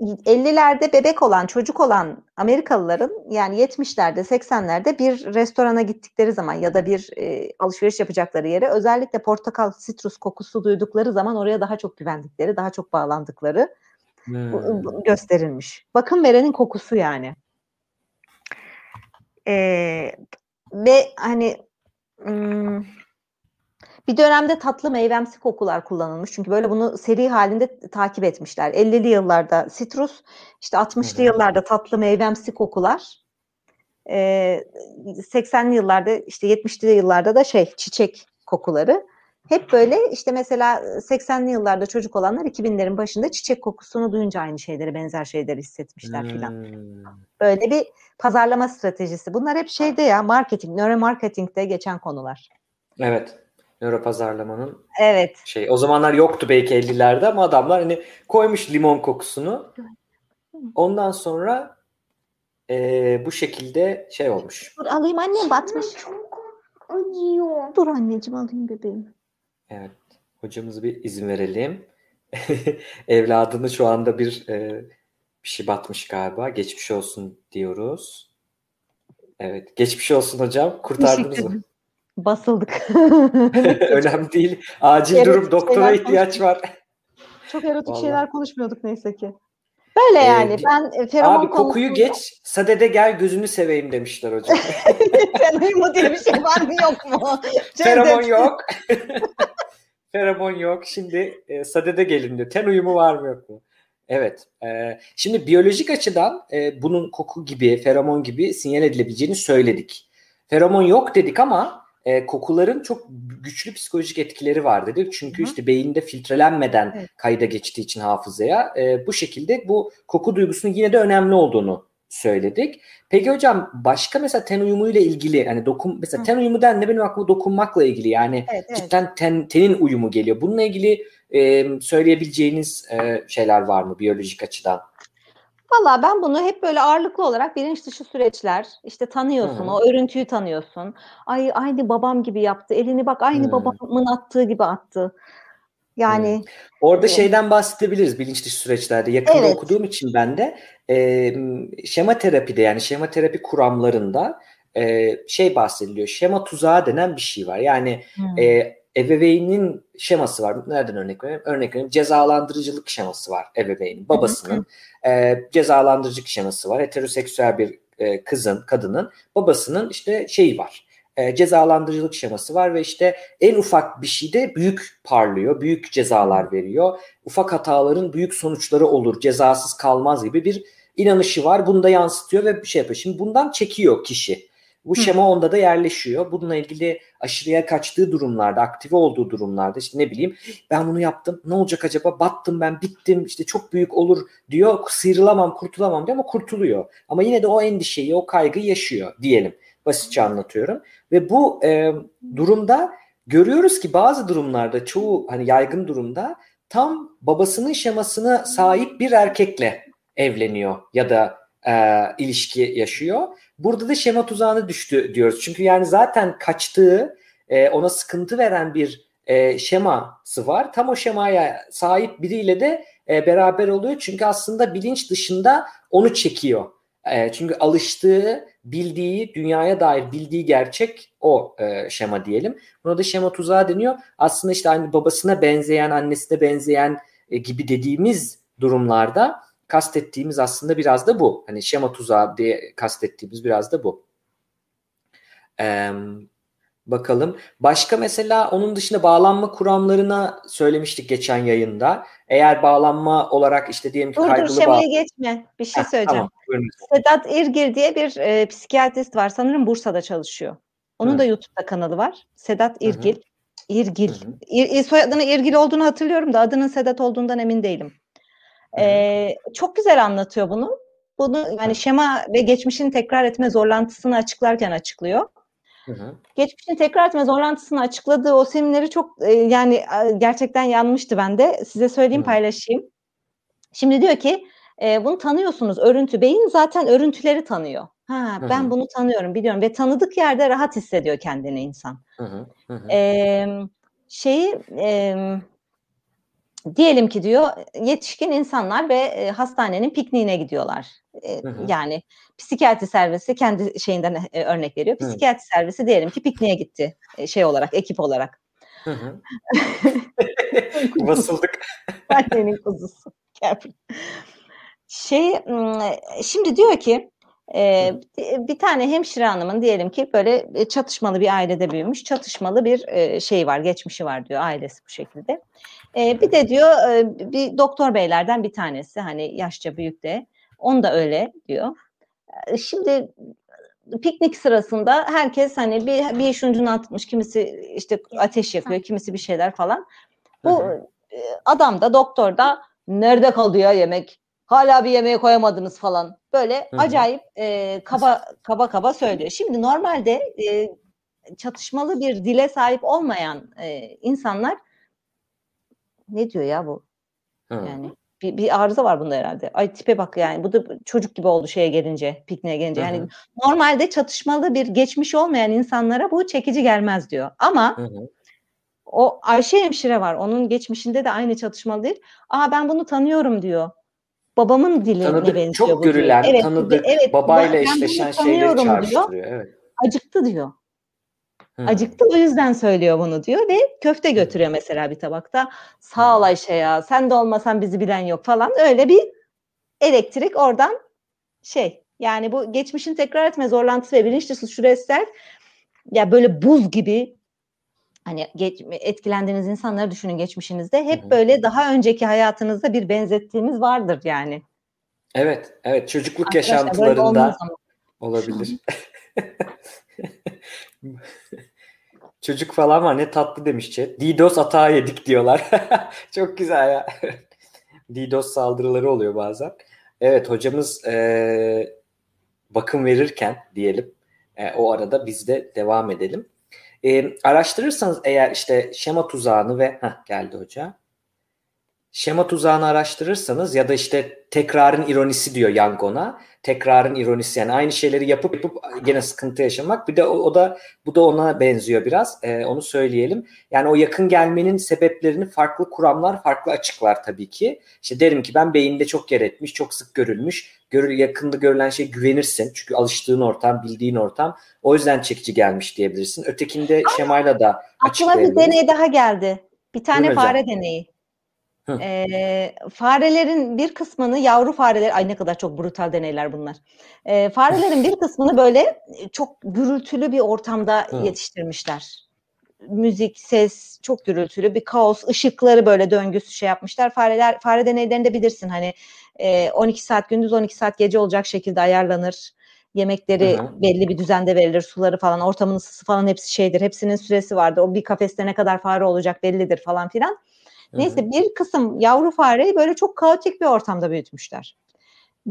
50'lerde bebek olan, çocuk olan Amerikalıların yani 70'lerde, 80'lerde bir restorana gittikleri zaman ya da bir e, alışveriş yapacakları yere özellikle portakal, citrus kokusu duydukları zaman oraya daha çok güvendikleri, daha çok bağlandıkları hmm. gösterilmiş. Bakın verenin kokusu yani. Ee, ve hani bir dönemde tatlı meyvemsi kokular kullanılmış. Çünkü böyle bunu seri halinde takip etmişler. 50'li yıllarda sitrus, işte 60'lı yıllarda tatlı meyvemsi kokular. Ee, 80'li yıllarda işte 70'li yıllarda da şey çiçek kokuları. Hep böyle işte mesela 80'li yıllarda çocuk olanlar 2000'lerin başında çiçek kokusunu duyunca aynı şeyleri benzer şeyleri hissetmişler hmm. filan. Böyle bir pazarlama stratejisi. Bunlar hep şeyde ya marketing, nöromarketingde geçen konular. Evet. Nöro pazarlamanın evet. şey. O zamanlar yoktu belki 50'lerde ama adamlar hani koymuş limon kokusunu. Ondan sonra e, bu şekilde şey olmuş. Dur alayım annem batmış. Acıyor. Dur anneciğim alayım bebeğim. Evet. Hocamız bir izin verelim. Evladını şu anda bir e, bir şey batmış galiba. Geçmiş olsun diyoruz. Evet. Geçmiş olsun hocam. Kurtardınız mı? Basıldık. Önemli değil. Acil erotik durum. Doktora ihtiyaç var. Çok erotik Vallahi. şeyler konuşmuyorduk neyse ki. Böyle ee, yani ben e, feromon Abi kokuyu konusunda... geç sadede gel gözünü seveyim demişler hocam. Ten uyumu diye bir şey var mı yok mu? Feromon yok. Feromon yok. Şimdi e, sadede gelin diyor. Ten uyumu var mı yok mu? Evet. E, şimdi biyolojik açıdan e, bunun koku gibi, feromon gibi sinyal edilebileceğini söyledik. Feromon yok dedik ama e, kokuların çok güçlü psikolojik etkileri var dedik. Çünkü Hı. işte beyinde filtrelenmeden evet. kayda geçtiği için hafızaya e, bu şekilde bu koku duygusunun yine de önemli olduğunu söyledik. Peki hocam başka mesela ten uyumuyla ilgili hani dokun mesela Hı. ten uyumu dendiğinde benim aklıma dokunmakla ilgili yani evet, evet. cidden ten, tenin uyumu geliyor. Bununla ilgili e, söyleyebileceğiniz e, şeyler var mı biyolojik açıdan? Valla ben bunu hep böyle ağırlıklı olarak bilinç dışı süreçler, işte tanıyorsun, Hı. o örüntüyü tanıyorsun. Ay aynı babam gibi yaptı, elini bak aynı Hı. babamın attığı gibi attı. Yani hmm. orada evet. şeyden bahsedebiliriz bilinç dışı süreçlerde. Yakında evet. okuduğum için ben de e, şema terapide yani şema terapi kuramlarında e, şey bahsediliyor. Şema tuzağı denen bir şey var. Yani hmm. e, ebeveynin şeması var. Nereden örnek vereyim? Örnek vereyim. Cezalandırıcılık şeması var ebeveynin. Babasının e, cezalandırıcılık şeması var. Heteroseksüel bir e, kızın, kadının babasının işte şeyi var. E, cezalandırıcılık şeması var ve işte en ufak bir şeyde büyük parlıyor, büyük cezalar veriyor. Ufak hataların büyük sonuçları olur, cezasız kalmaz gibi bir inanışı var. Bunu da yansıtıyor ve bir şey yapıyor. Şimdi bundan çekiyor kişi. Bu şema onda da yerleşiyor. Bununla ilgili aşırıya kaçtığı durumlarda, aktive olduğu durumlarda işte ne bileyim ben bunu yaptım ne olacak acaba battım ben bittim işte çok büyük olur diyor sıyrılamam kurtulamam diyor ama kurtuluyor. Ama yine de o endişeyi o kaygıyı yaşıyor diyelim basitçe anlatıyorum. Ve bu e, durumda görüyoruz ki bazı durumlarda çoğu hani yaygın durumda tam babasının şemasına sahip bir erkekle evleniyor ya da e, ilişki yaşıyor. Burada da şema tuzağına düştü diyoruz. Çünkü yani zaten kaçtığı e, ona sıkıntı veren bir e, şeması var. Tam o şemaya sahip biriyle de e, beraber oluyor. Çünkü aslında bilinç dışında onu çekiyor. E, çünkü alıştığı, bildiği, dünyaya dair bildiği gerçek o e, şema diyelim. Buna da şema tuzağı deniyor. Aslında işte hani babasına benzeyen, annesine benzeyen e, gibi dediğimiz durumlarda kastettiğimiz aslında biraz da bu. Hani şema tuzağı diye kastettiğimiz biraz da bu. Ee, bakalım. Başka mesela onun dışında bağlanma kuramlarına söylemiştik geçen yayında. Eğer bağlanma olarak işte diyelim ki dur, kaygılı dur, bağ... geçme. Bir şey Heh, söyleyeceğim. Tamam, Sedat İrgil diye bir e, psikiyatrist var. Sanırım Bursa'da çalışıyor. Onun Hı. da YouTube'da kanalı var. Sedat İrgil. Hı-hı. İrgil. Hı-hı. İr, soyadının İrgil olduğunu hatırlıyorum da adının Sedat olduğundan emin değilim. Ee, çok güzel anlatıyor bunu. Bunu yani şema ve geçmişin tekrar etme zorlantısını açıklarken açıklıyor. Hı hı. Geçmişin tekrar etme zorlantısını açıkladığı o semineri çok e, yani gerçekten yanmıştı bende. Size söyleyeyim hı. paylaşayım. Şimdi diyor ki e, bunu tanıyorsunuz örüntü. Beyin zaten örüntüleri tanıyor. Ha hı hı. ben bunu tanıyorum biliyorum ve tanıdık yerde rahat hissediyor kendini insan. Hı hı. Hı hı. E, şeyi e, diyelim ki diyor yetişkin insanlar ve e, hastanenin pikniğine gidiyorlar. E, hı hı. Yani psikiyatri servisi kendi şeyinden e, örnek veriyor. Psikiyatri hı. servisi diyelim ki pikniğe gitti e, şey olarak, ekip olarak. Hı hı. Basıldık. Annenin kuzusu. şey şimdi diyor ki ee, bir tane hemşire hanımın diyelim ki böyle e, çatışmalı bir ailede büyümüş, çatışmalı bir e, şey var, geçmişi var diyor ailesi bu şekilde. Ee, bir de diyor e, bir doktor beylerden bir tanesi hani yaşça büyük de, on da öyle diyor. Ee, şimdi piknik sırasında herkes hani bir, bir iş ucunu atmış, kimisi işte ateş yakıyor, kimisi bir şeyler falan. Bu adam da doktor da nerede kaldı ya yemek? Hala bir yemeğe koyamadınız falan. Böyle Hı-hı. acayip e, kaba kaba kaba söylüyor. Şimdi normalde e, çatışmalı bir dile sahip olmayan e, insanlar ne diyor ya bu? Hı. Yani bir, bir arıza var bunda herhalde. Ay tipe bak yani bu da çocuk gibi oldu şeye gelince, pikniğe gelince. Hı hı. Yani normalde çatışmalı bir geçmiş olmayan insanlara bu çekici gelmez diyor. Ama hı hı. o Ayşe hemşire var. Onun geçmişinde de aynı çatışmalı değil. Aa ben bunu tanıyorum diyor babamın diline tanıdık, benziyor çok bu görülen, diyor. Evet, tanıdık, evet, babayla eşleşen şeyleri çağrıştırıyor. Diyor. Evet. Acıktı diyor. Hmm. Acıktı o yüzden söylüyor bunu diyor ve köfte götürüyor mesela bir tabakta. Sağ ol Ayşe ya sen de olmasan bizi bilen yok falan öyle bir elektrik oradan şey yani bu geçmişin tekrar etme zorlantısı ve bilinç dışı süreçler ya böyle buz gibi hani geç, etkilendiğiniz insanları düşünün geçmişinizde hep Hı-hı. böyle daha önceki hayatınızda bir benzettiğimiz vardır yani. Evet, evet çocukluk Arkadaşlar, yaşantılarında olabilir. Çocuk falan var ne tatlı demiş chat. DDoS atağı yedik diyorlar. Çok güzel ya. DDoS saldırıları oluyor bazen. Evet hocamız e, bakım verirken diyelim e, o arada biz de devam edelim. E, araştırırsanız eğer işte şema tuzağını ve heh, geldi hoca. Şema tuzağını araştırırsanız ya da işte tekrarın ironisi diyor Yangon'a. Tekrarın ironisi yani aynı şeyleri yapıp yapıp gene sıkıntı yaşamak. Bir de o, o da bu da ona benziyor biraz. Ee, onu söyleyelim. Yani o yakın gelmenin sebeplerini farklı kuramlar farklı açıklar tabii ki. İşte derim ki ben beyinde çok yer etmiş, çok sık görülmüş. Görür, yakında görülen şey güvenirsin. Çünkü alıştığın ortam, bildiğin ortam. O yüzden çekici gelmiş diyebilirsin. Ötekinde şemayla da Aklıma bir deney daha geldi. Bir tane Buyurun fare hocam. deneyi. E, farelerin bir kısmını yavru fareler, ay ne kadar çok brutal deneyler bunlar. E, farelerin bir kısmını böyle çok gürültülü bir ortamda Hı. yetiştirmişler. Müzik, ses çok gürültülü bir kaos, ışıkları böyle döngüsü şey yapmışlar. Fareler, fare deneylerinde bilirsin hani e, 12 saat gündüz 12 saat gece olacak şekilde ayarlanır. Yemekleri Hı-hı. belli bir düzende verilir, suları falan, ortamın ısısı falan hepsi şeydir. Hepsinin süresi vardır. O bir kafeste ne kadar fare olacak bellidir falan filan. Neyse bir kısım yavru fareyi böyle çok kaotik bir ortamda büyütmüşler.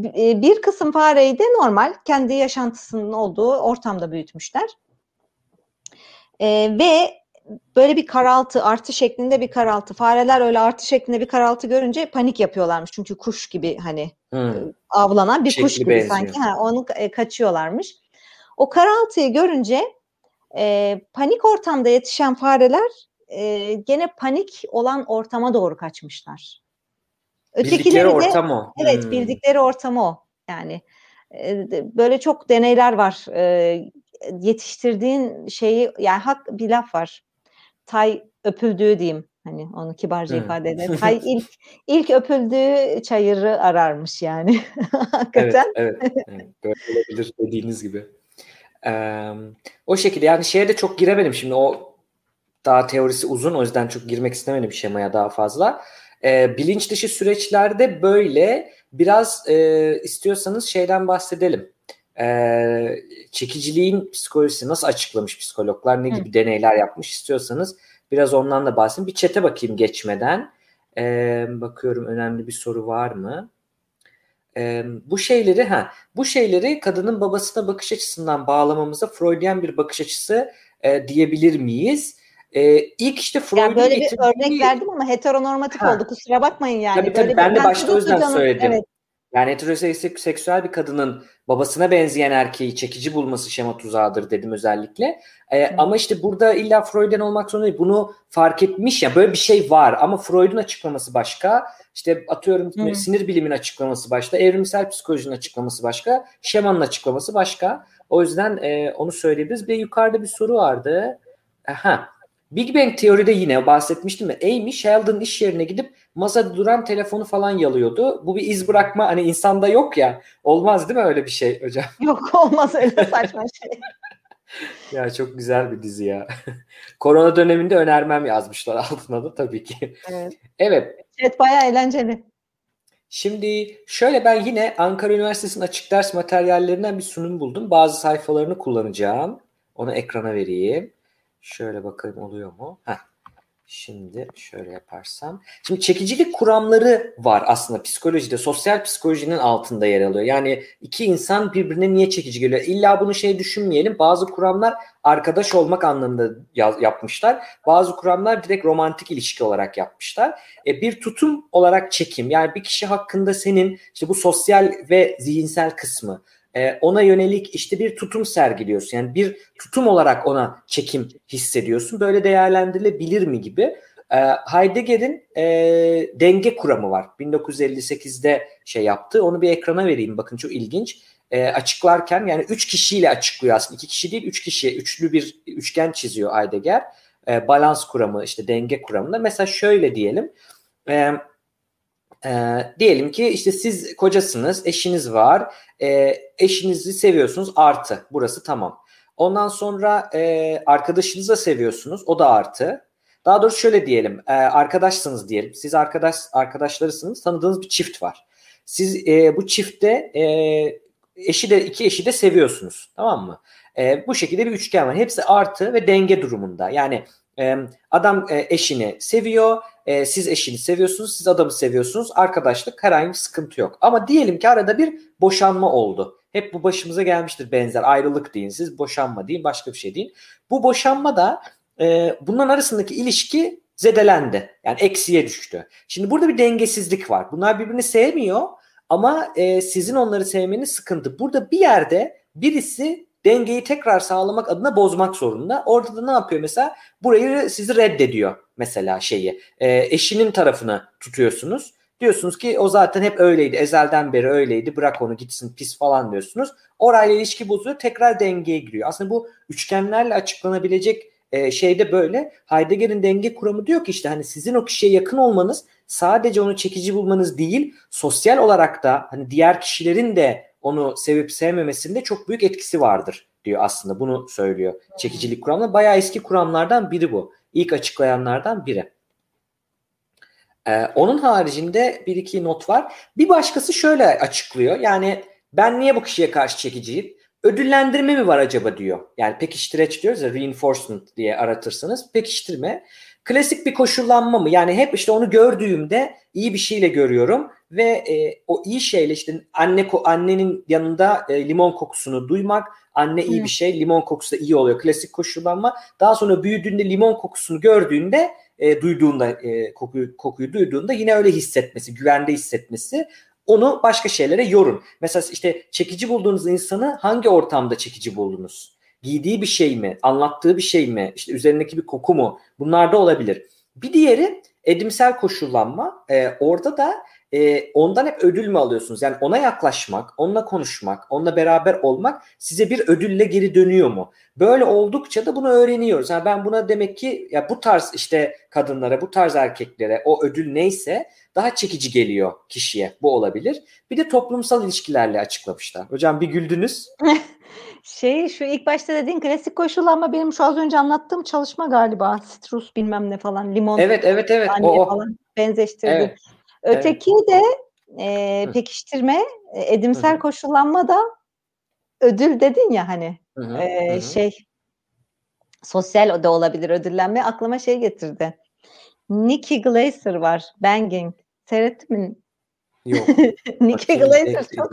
E, bir kısım fareyi de normal kendi yaşantısının olduğu ortamda büyütmüşler. Ee, ve böyle bir karaltı, artı şeklinde bir karaltı. Fareler öyle artı şeklinde bir karaltı görünce panik yapıyorlarmış. Çünkü kuş gibi hani hmm. avlanan bir Şekli kuş gibi benziyor. sanki. Ha, onu e, kaçıyorlarmış. O karaltıyı görünce e, panik ortamda yetişen fareler e, gene panik olan ortama doğru kaçmışlar. Ötekileri bildikleri de, ortam o. Evet hmm. bildikleri ortam o. Yani e, böyle çok deneyler var. E, yetiştirdiğin şeyi yani hak bir laf var. Tay öpüldüğü diyeyim. Hani onu kibarca hmm. ifade eder. Tay ilk ilk öpüldüğü çayırı ararmış yani. Hakikaten. Evet, evet, evet. Böyle olabilir dediğiniz gibi. Ee, o şekilde yani şeye de çok giremedim şimdi o daha teorisi uzun o yüzden çok girmek istemedim şemaya daha fazla. E, bilinç dışı süreçlerde böyle biraz e, istiyorsanız şeyden bahsedelim. E, çekiciliğin psikolojisi nasıl açıklamış psikologlar ne gibi Hı. deneyler yapmış istiyorsanız biraz ondan da bahsedeyim. Bir çete bakayım geçmeden. E, bakıyorum önemli bir soru var mı? E, bu şeyleri ha bu şeyleri kadının babasına bakış açısından bağlamamıza Freudian bir bakış açısı e, diyebilir miyiz? Ee, ilk işte Freud'un yani böyle bir örnek verdim ama heteronormatif ha. oldu kusura bakmayın yani. Tabii tabii böyle ben de başta o yüzden canım. söyledim. Evet. Yani heteroseksüel bir kadının babasına benzeyen erkeği çekici bulması şema tuzağıdır dedim özellikle. Ee, hmm. Ama işte burada illa Freud'en olmak zorunda değil. Bunu fark etmiş ya böyle bir şey var ama Freud'un açıklaması başka. İşte atıyorum hmm. sinir bilimin açıklaması başka, evrimsel psikolojinin açıklaması başka, şemanın açıklaması başka. O yüzden e, onu söyleyebiliriz. Bir yukarıda bir soru vardı. Aha, Big Bang teoride yine bahsetmiştim ya Amy Sheldon iş yerine gidip masada duran telefonu falan yalıyordu. Bu bir iz bırakma hani insanda yok ya. Olmaz değil mi öyle bir şey hocam? Yok olmaz öyle saçma şey. ya çok güzel bir dizi ya. Korona döneminde önermem yazmışlar altına da tabii ki. Evet. Evet. Evet bayağı eğlenceli. Şimdi şöyle ben yine Ankara Üniversitesi'nin açık ders materyallerinden bir sunum buldum. Bazı sayfalarını kullanacağım. Onu ekrana vereyim. Şöyle bakalım oluyor mu? Heh. Şimdi şöyle yaparsam. Şimdi çekicilik kuramları var aslında psikolojide. Sosyal psikolojinin altında yer alıyor. Yani iki insan birbirine niye çekici geliyor? İlla bunu şey düşünmeyelim. Bazı kuramlar arkadaş olmak anlamında yapmışlar. Bazı kuramlar direkt romantik ilişki olarak yapmışlar. E, bir tutum olarak çekim. Yani bir kişi hakkında senin işte bu sosyal ve zihinsel kısmı e, ona yönelik işte bir tutum sergiliyorsun. Yani bir tutum olarak ona çekim hissediyorsun. Böyle değerlendirilebilir mi gibi. E, Heidegger'in e, denge kuramı var. 1958'de şey yaptı. Onu bir ekrana vereyim. Bakın çok ilginç. E, açıklarken yani üç kişiyle açıklıyor aslında. iki kişi değil, üç kişi, üçlü bir üçgen çiziyor Heidegger. E, balans kuramı, işte denge kuramında. Mesela şöyle diyelim. E, e, diyelim ki işte siz kocasınız, eşiniz var, e, eşinizi seviyorsunuz artı. Burası tamam. Ondan sonra e, arkadaşınızı da seviyorsunuz, o da artı. Daha doğrusu şöyle diyelim, e, arkadaşsınız diyelim. Siz arkadaş arkadaşlarısınız, tanıdığınız bir çift var. Siz e, bu çiftte e, eşi de iki eşi de seviyorsunuz, tamam mı? E, bu şekilde bir üçgen var. Hepsi artı ve denge durumunda. Yani adam eşini seviyor, siz eşini seviyorsunuz, siz adamı seviyorsunuz. Arkadaşlık herhangi bir sıkıntı yok. Ama diyelim ki arada bir boşanma oldu. Hep bu başımıza gelmiştir benzer. Ayrılık deyin siz, boşanma deyin, başka bir şey deyin. Bu boşanma da e, bunların arasındaki ilişki zedelendi. Yani eksiye düştü. Şimdi burada bir dengesizlik var. Bunlar birbirini sevmiyor ama sizin onları sevmeniz sıkıntı. Burada bir yerde birisi dengeyi tekrar sağlamak adına bozmak zorunda. Orada da ne yapıyor mesela? Burayı sizi reddediyor mesela şeyi. E, eşinin tarafını tutuyorsunuz. Diyorsunuz ki o zaten hep öyleydi. Ezelden beri öyleydi. Bırak onu gitsin pis falan diyorsunuz. Orayla ilişki bozuyor. Tekrar dengeye giriyor. Aslında bu üçgenlerle açıklanabilecek e, şeyde böyle. Heidegger'in denge kuramı diyor ki işte hani sizin o kişiye yakın olmanız sadece onu çekici bulmanız değil, sosyal olarak da hani diğer kişilerin de onu sevip sevmemesinde çok büyük etkisi vardır diyor aslında. Bunu söylüyor çekicilik kuramı. Bayağı eski kuramlardan biri bu. İlk açıklayanlardan biri. Ee, onun haricinde bir iki not var. Bir başkası şöyle açıklıyor. Yani ben niye bu kişiye karşı çekiciyim? Ödüllendirme mi var acaba diyor. Yani pekiştireç diyoruz ya reinforcement diye aratırsanız. Pekiştirme. Klasik bir koşullanma mı? Yani hep işte onu gördüğümde iyi bir şeyle görüyorum ve e, o iyi şeyle işte anne annenin yanında e, limon kokusunu duymak, anne iyi bir şey, limon kokusu da iyi oluyor. Klasik koşullanma. Daha sonra büyüdüğünde limon kokusunu gördüğünde e, duyduğunda e, kokuyu kokuyu duyduğunda yine öyle hissetmesi, güvende hissetmesi onu başka şeylere yorun. Mesela işte çekici bulduğunuz insanı hangi ortamda çekici buldunuz? Giydiği bir şey mi? Anlattığı bir şey mi? İşte üzerindeki bir koku mu? Bunlar da olabilir. Bir diğeri edimsel koşullanma. Ee, orada da e, ondan hep ödül mü alıyorsunuz? Yani ona yaklaşmak, onunla konuşmak, onunla beraber olmak size bir ödülle geri dönüyor mu? Böyle oldukça da bunu öğreniyoruz. Yani ben buna demek ki ya bu tarz işte kadınlara, bu tarz erkeklere o ödül neyse daha çekici geliyor kişiye. Bu olabilir. Bir de toplumsal ilişkilerle açıklamışlar. Hocam bir güldünüz. şey şu ilk başta dediğin klasik koşullanma benim şu az önce anlattığım çalışma galiba. Citrus bilmem ne falan, limon. Evet, evet, evet. O, o. falan benzeştirdim. Evet. Öteki evet. de e, pekiştirme, e, edimsel Hı-hı. koşullanma da ödül dedin ya hani Hı-hı. E, Hı-hı. şey sosyal da olabilir ödüllenme aklıma şey getirdi. Nikki Glaser var. Banging. Seyrettin mi? Yok. Nikki Glaser çok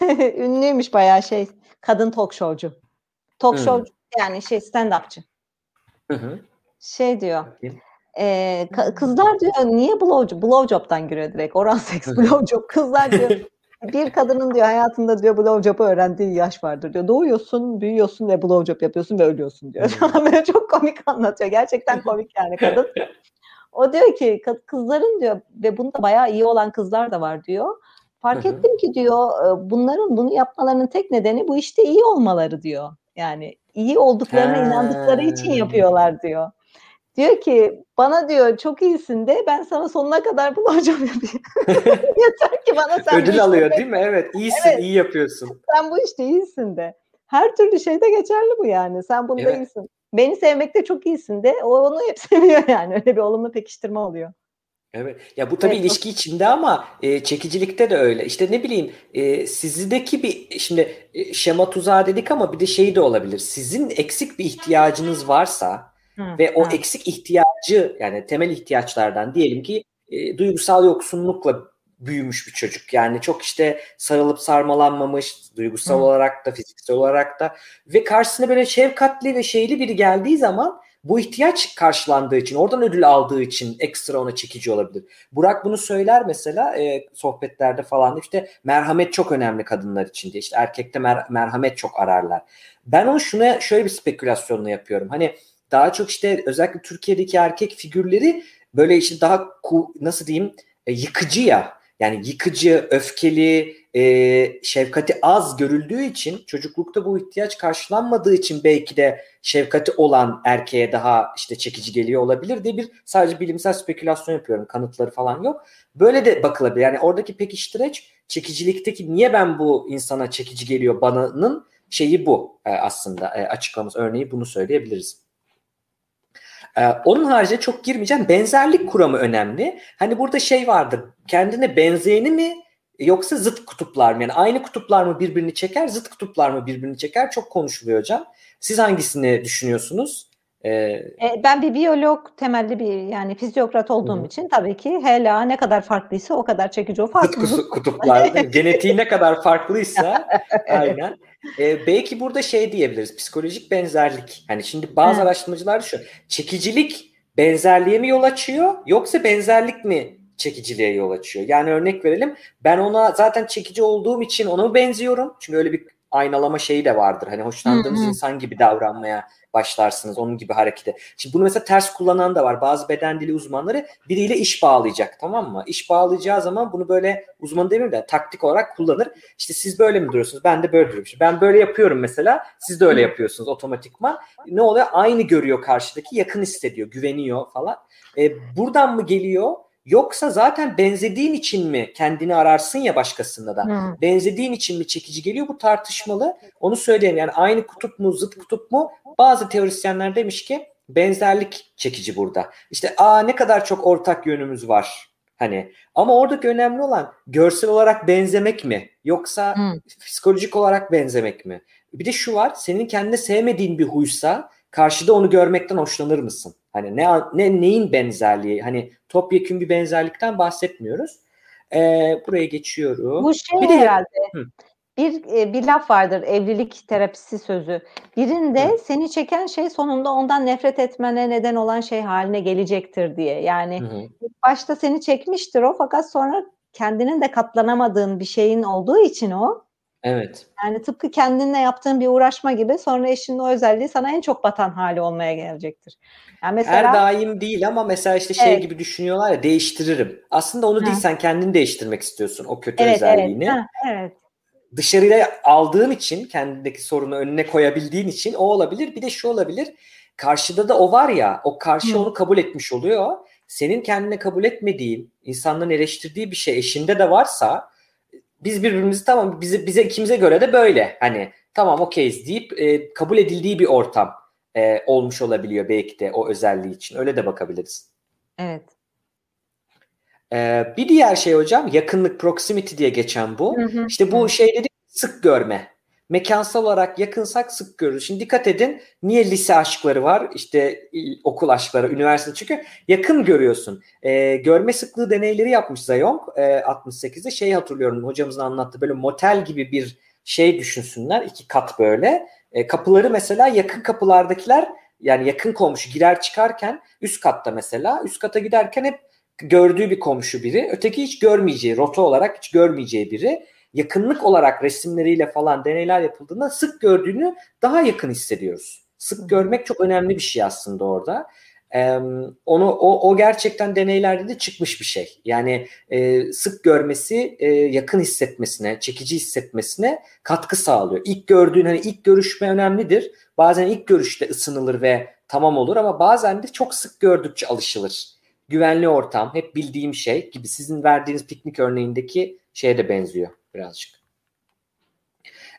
ünlüymüş bayağı şey. Kadın talk showcu. Talk show yani şey stand-upçı. Şey diyor. Bakayım. E, kızlar diyor niye blowjob? Blowjob'dan giriyor direkt. Oral seks blowjob. Kızlar diyor bir kadının diyor hayatında diyor blowjob'u öğrendiği yaş vardır diyor. Doğuyorsun, büyüyorsun ve blowjob yapıyorsun ve ölüyorsun diyor. Böyle çok komik anlatıyor. Gerçekten komik yani kadın. O diyor ki kızların diyor ve bunda bayağı iyi olan kızlar da var diyor. Fark ettim ki diyor bunların bunu yapmalarının tek nedeni bu işte iyi olmaları diyor. Yani iyi olduklarına inandıkları için yapıyorlar diyor. Diyor ki bana diyor çok iyisin de ben sana sonuna kadar bulacağım yapayım. Yeter ki bana sen Ödül alıyor değil mi? Evet iyisin evet. iyi yapıyorsun. Sen bu işte iyisin de. Her türlü şeyde geçerli bu yani. Sen bunda evet. iyisin. Beni sevmekte çok iyisin de o onu hep seviyor yani. Öyle bir olumlu pekiştirme oluyor. Evet. Ya bu tabii evet. ilişki içinde ama e, çekicilikte de öyle. İşte ne bileyim e, sizdeki bir şimdi e, şema tuzağı dedik ama bir de şey de olabilir. Sizin eksik bir ihtiyacınız varsa ve o eksik ihtiyacı yani temel ihtiyaçlardan diyelim ki e, duygusal yoksunlukla büyümüş bir çocuk. Yani çok işte sarılıp sarmalanmamış duygusal hı. olarak da fiziksel olarak da ve karşısına böyle şefkatli ve şeyli biri geldiği zaman bu ihtiyaç karşılandığı için, oradan ödül aldığı için ekstra ona çekici olabilir. Burak bunu söyler mesela e, sohbetlerde falan işte merhamet çok önemli kadınlar için diye. İşte erkekte mer- merhamet çok ararlar. Ben onu şuna şöyle bir spekülasyonla yapıyorum. Hani daha çok işte özellikle Türkiye'deki erkek figürleri böyle işte daha nasıl diyeyim e, yıkıcı ya. Yani yıkıcı, öfkeli, e, şefkati az görüldüğü için çocuklukta bu ihtiyaç karşılanmadığı için belki de şefkati olan erkeğe daha işte çekici geliyor olabilir diye bir sadece bilimsel spekülasyon yapıyorum. Kanıtları falan yok. Böyle de bakılabilir. Yani oradaki pekiştireç çekicilikteki niye ben bu insana çekici geliyor bana'nın şeyi bu e, aslında e, açıklaması örneği bunu söyleyebiliriz. E, onun haricinde çok girmeyeceğim. Benzerlik kuramı önemli. Hani burada şey vardır. Kendine benzeyeni mi yoksa zıt kutuplar mı? Yani aynı kutuplar mı birbirini çeker, zıt kutuplar mı birbirini çeker? Çok konuşuluyor hocam. Siz hangisini düşünüyorsunuz? Ee, e, ben bir biyolog temelli bir yani fizyokrat olduğum hı. için tabii ki HLA ne kadar farklıysa o kadar çekici o farklı. Zıt kutuplar. genetiği ne kadar farklıysa aynen. Ee, belki burada şey diyebiliriz. Psikolojik benzerlik. Hani şimdi bazı evet. araştırmacılar şu. Çekicilik benzerliğe mi yol açıyor yoksa benzerlik mi çekiciliğe yol açıyor? Yani örnek verelim. Ben ona zaten çekici olduğum için ona benziyorum. Çünkü öyle bir aynalama şeyi de vardır. Hani hoşlandığınız Hı-hı. insan gibi davranmaya başlarsınız. Onun gibi harekete. Şimdi bunu mesela ters kullanan da var. Bazı beden dili uzmanları biriyle iş bağlayacak tamam mı? İş bağlayacağı zaman bunu böyle uzman demeyeyim de taktik olarak kullanır. İşte siz böyle mi duruyorsunuz? Ben de böyle duruyorum. İşte ben böyle yapıyorum mesela. Siz de öyle yapıyorsunuz otomatikman. Ne oluyor? Aynı görüyor karşıdaki. Yakın hissediyor. Güveniyor falan. E, buradan mı geliyor? Yoksa zaten benzediğin için mi kendini ararsın ya başkasında da. Hmm. Benzediğin için mi çekici geliyor bu tartışmalı. Onu söyleyeyim yani aynı kutup mu zıt kutup mu bazı teorisyenler demiş ki benzerlik çekici burada. İşte aa ne kadar çok ortak yönümüz var. Hani ama oradaki önemli olan görsel olarak benzemek mi yoksa hmm. psikolojik olarak benzemek mi? Bir de şu var senin kendine sevmediğin bir huysa karşıda onu görmekten hoşlanır mısın? Hani ne, ne neyin benzerliği? Hani topyekun bir benzerlikten bahsetmiyoruz. Ee, buraya geçiyorum. Bu şey bir de, herhalde. Hı. Bir e, bir laf vardır evlilik terapisi sözü. Birinde hı. seni çeken şey sonunda ondan nefret etmene neden olan şey haline gelecektir diye. Yani hı başta seni çekmiştir o fakat sonra kendinin de katlanamadığın bir şeyin olduğu için o Evet. Yani tıpkı kendinle yaptığın bir uğraşma gibi sonra eşinin o özelliği sana en çok batan hali olmaya gelecektir. Yani mesela, Her daim değil ama mesela işte şey evet. gibi düşünüyorlar ya değiştiririm. Aslında onu ha. değil sen kendini değiştirmek istiyorsun o kötü evet, özelliğini. Evet. Ha, evet. Dışarıya aldığın için kendindeki sorunu önüne koyabildiğin için o olabilir. Bir de şu olabilir. Karşıda da o var ya o karşı Hı. onu kabul etmiş oluyor. Senin kendine kabul etmediğin, insanların eleştirdiği bir şey eşinde de varsa biz birbirimizi tamam bize bize ikimize göre de böyle hani tamam okeyiz deyip e, kabul edildiği bir ortam e, olmuş olabiliyor belki de o özelliği için. Öyle de bakabiliriz. Evet. Ee, bir diğer şey hocam yakınlık proximity diye geçen bu. Hı hı. İşte bu şey dedik sık görme mekansal olarak yakınsak sık görürüz. Şimdi dikkat edin niye lise aşkları var işte okul aşkları, üniversite çünkü yakın görüyorsun. E, görme sıklığı deneyleri yapmış Zayong e, 68'de şey hatırlıyorum hocamızın anlattı böyle motel gibi bir şey düşünsünler iki kat böyle. E, kapıları mesela yakın kapılardakiler yani yakın komşu girer çıkarken üst katta mesela üst kata giderken hep gördüğü bir komşu biri öteki hiç görmeyeceği rota olarak hiç görmeyeceği biri yakınlık olarak resimleriyle falan deneyler yapıldığında sık gördüğünü daha yakın hissediyoruz. Sık görmek çok önemli bir şey aslında orada. Ee, onu o, o gerçekten deneylerde de çıkmış bir şey. Yani e, sık görmesi e, yakın hissetmesine, çekici hissetmesine katkı sağlıyor. İlk gördüğün hani ilk görüşme önemlidir. Bazen ilk görüşte ısınılır ve tamam olur ama bazen de çok sık gördükçe alışılır. Güvenli ortam, hep bildiğim şey gibi sizin verdiğiniz piknik örneğindeki şeye de benziyor birazcık.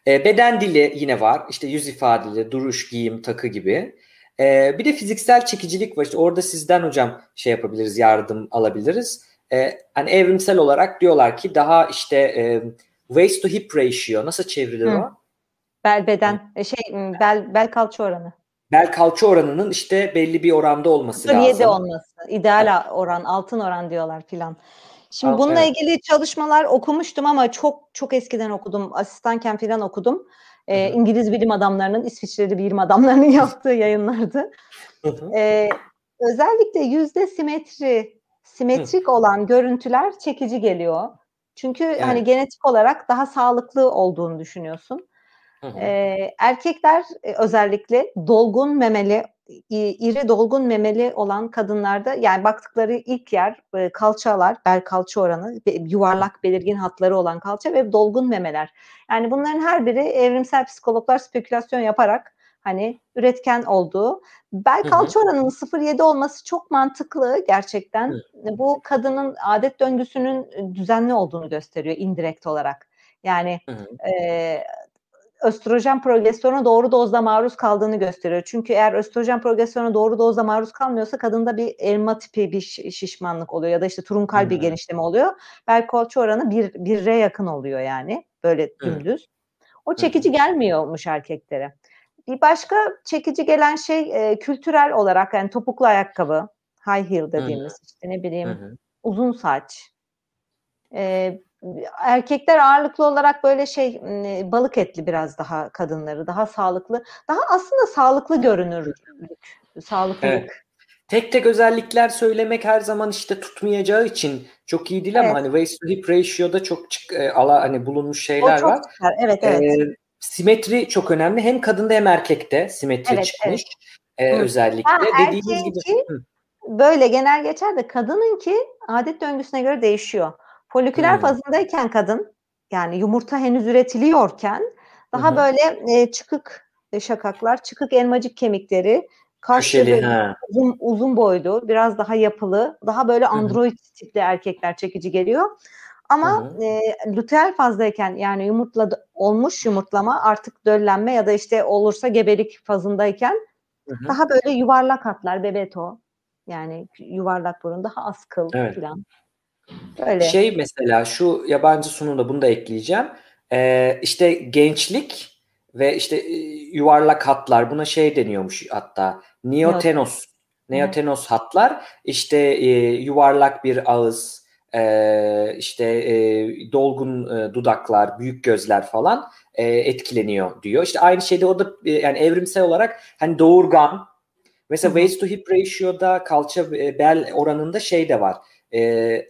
E, beden dili yine var. İşte yüz ifadeleri, duruş, giyim, takı gibi. E, bir de fiziksel çekicilik var. İşte orada sizden hocam şey yapabiliriz, yardım alabiliriz. E, hani evrimsel olarak diyorlar ki daha işte e, waist to hip ratio nasıl çevrilir Hı. o? Bel beden Hı. E, şey bel bel kalça oranı. Bel kalça oranının işte belli bir oranda olması 07 lazım. olması. İdeal evet. oran, altın oran diyorlar filan. Şimdi Aa, bununla evet. ilgili çalışmalar okumuştum ama çok çok eskiden okudum. Asistanken falan okudum. Ee, İngiliz bilim adamlarının, İsviçreli bilim adamlarının yaptığı yayınlardı. ee, özellikle yüzde simetri, simetrik olan görüntüler çekici geliyor. Çünkü evet. hani genetik olarak daha sağlıklı olduğunu düşünüyorsun. Ee, erkekler özellikle dolgun memeli iri dolgun memeli olan kadınlarda yani baktıkları ilk yer e, kalçalar, bel kalça oranı, yuvarlak belirgin hatları olan kalça ve dolgun memeler. Yani bunların her biri evrimsel psikologlar spekülasyon yaparak hani üretken olduğu. Bel kalça oranının 0.7 olması çok mantıklı gerçekten. Hı. Bu kadının adet döngüsünün düzenli olduğunu gösteriyor indirekt olarak. Yani e, östrojen progesterona doğru dozda maruz kaldığını gösteriyor. Çünkü eğer östrojen progesterona doğru dozda maruz kalmıyorsa kadında bir elma tipi bir şişmanlık oluyor ya da işte turunkal hmm. bir genişleme oluyor. Bel kolçu oranı bir, birre yakın oluyor yani böyle dümdüz. O çekici gelmiyormuş erkeklere. Bir başka çekici gelen şey e, kültürel olarak yani topuklu ayakkabı, high heel dediğimiz hmm. işte ne bileyim hmm. uzun saç. E, erkekler ağırlıklı olarak böyle şey balık etli biraz daha kadınları daha sağlıklı daha aslında sağlıklı görünür sağlıklılık. Evet. Tek tek özellikler söylemek her zaman işte tutmayacağı için çok iyi değil evet. ama hani waist to hip ratio'da çok çık, e, ala hani bulunmuş şeyler var. Çıkar. Evet evet. Ee, simetri çok önemli. Hem kadında hem erkekte simetri evet, çıkmış. Evet. E, özellikle ha, dediğiniz gibi. Böyle genel geçer de kadınınki adet döngüsüne göre değişiyor. Foliküler hmm. fazındayken kadın yani yumurta henüz üretiliyorken daha hmm. böyle e, çıkık e, şakaklar, çıkık elmacık kemikleri, kaşlı uzun, uzun boylu, biraz daha yapılı, daha böyle android hmm. tipli erkekler çekici geliyor. Ama e, luteal fazdayken yani yumurtla olmuş yumurtlama artık döllenme ya da işte olursa gebelik fazındayken hı daha böyle yuvarlak hatlar bebeto yani yuvarlak burun daha az kıl evet. falan. Öyle. Şey mesela şu yabancı sunumda bunu da ekleyeceğim. Ee, işte gençlik ve işte e, yuvarlak hatlar buna şey deniyormuş hatta neotenos. Neotenos hatlar işte e, yuvarlak bir ağız, e, işte e, dolgun e, dudaklar, büyük gözler falan e, etkileniyor diyor. İşte aynı şeyde o da e, yani evrimsel olarak hani doğurgan mesela waist to hip ratio'da kalça e, bel oranında şey de var e, e,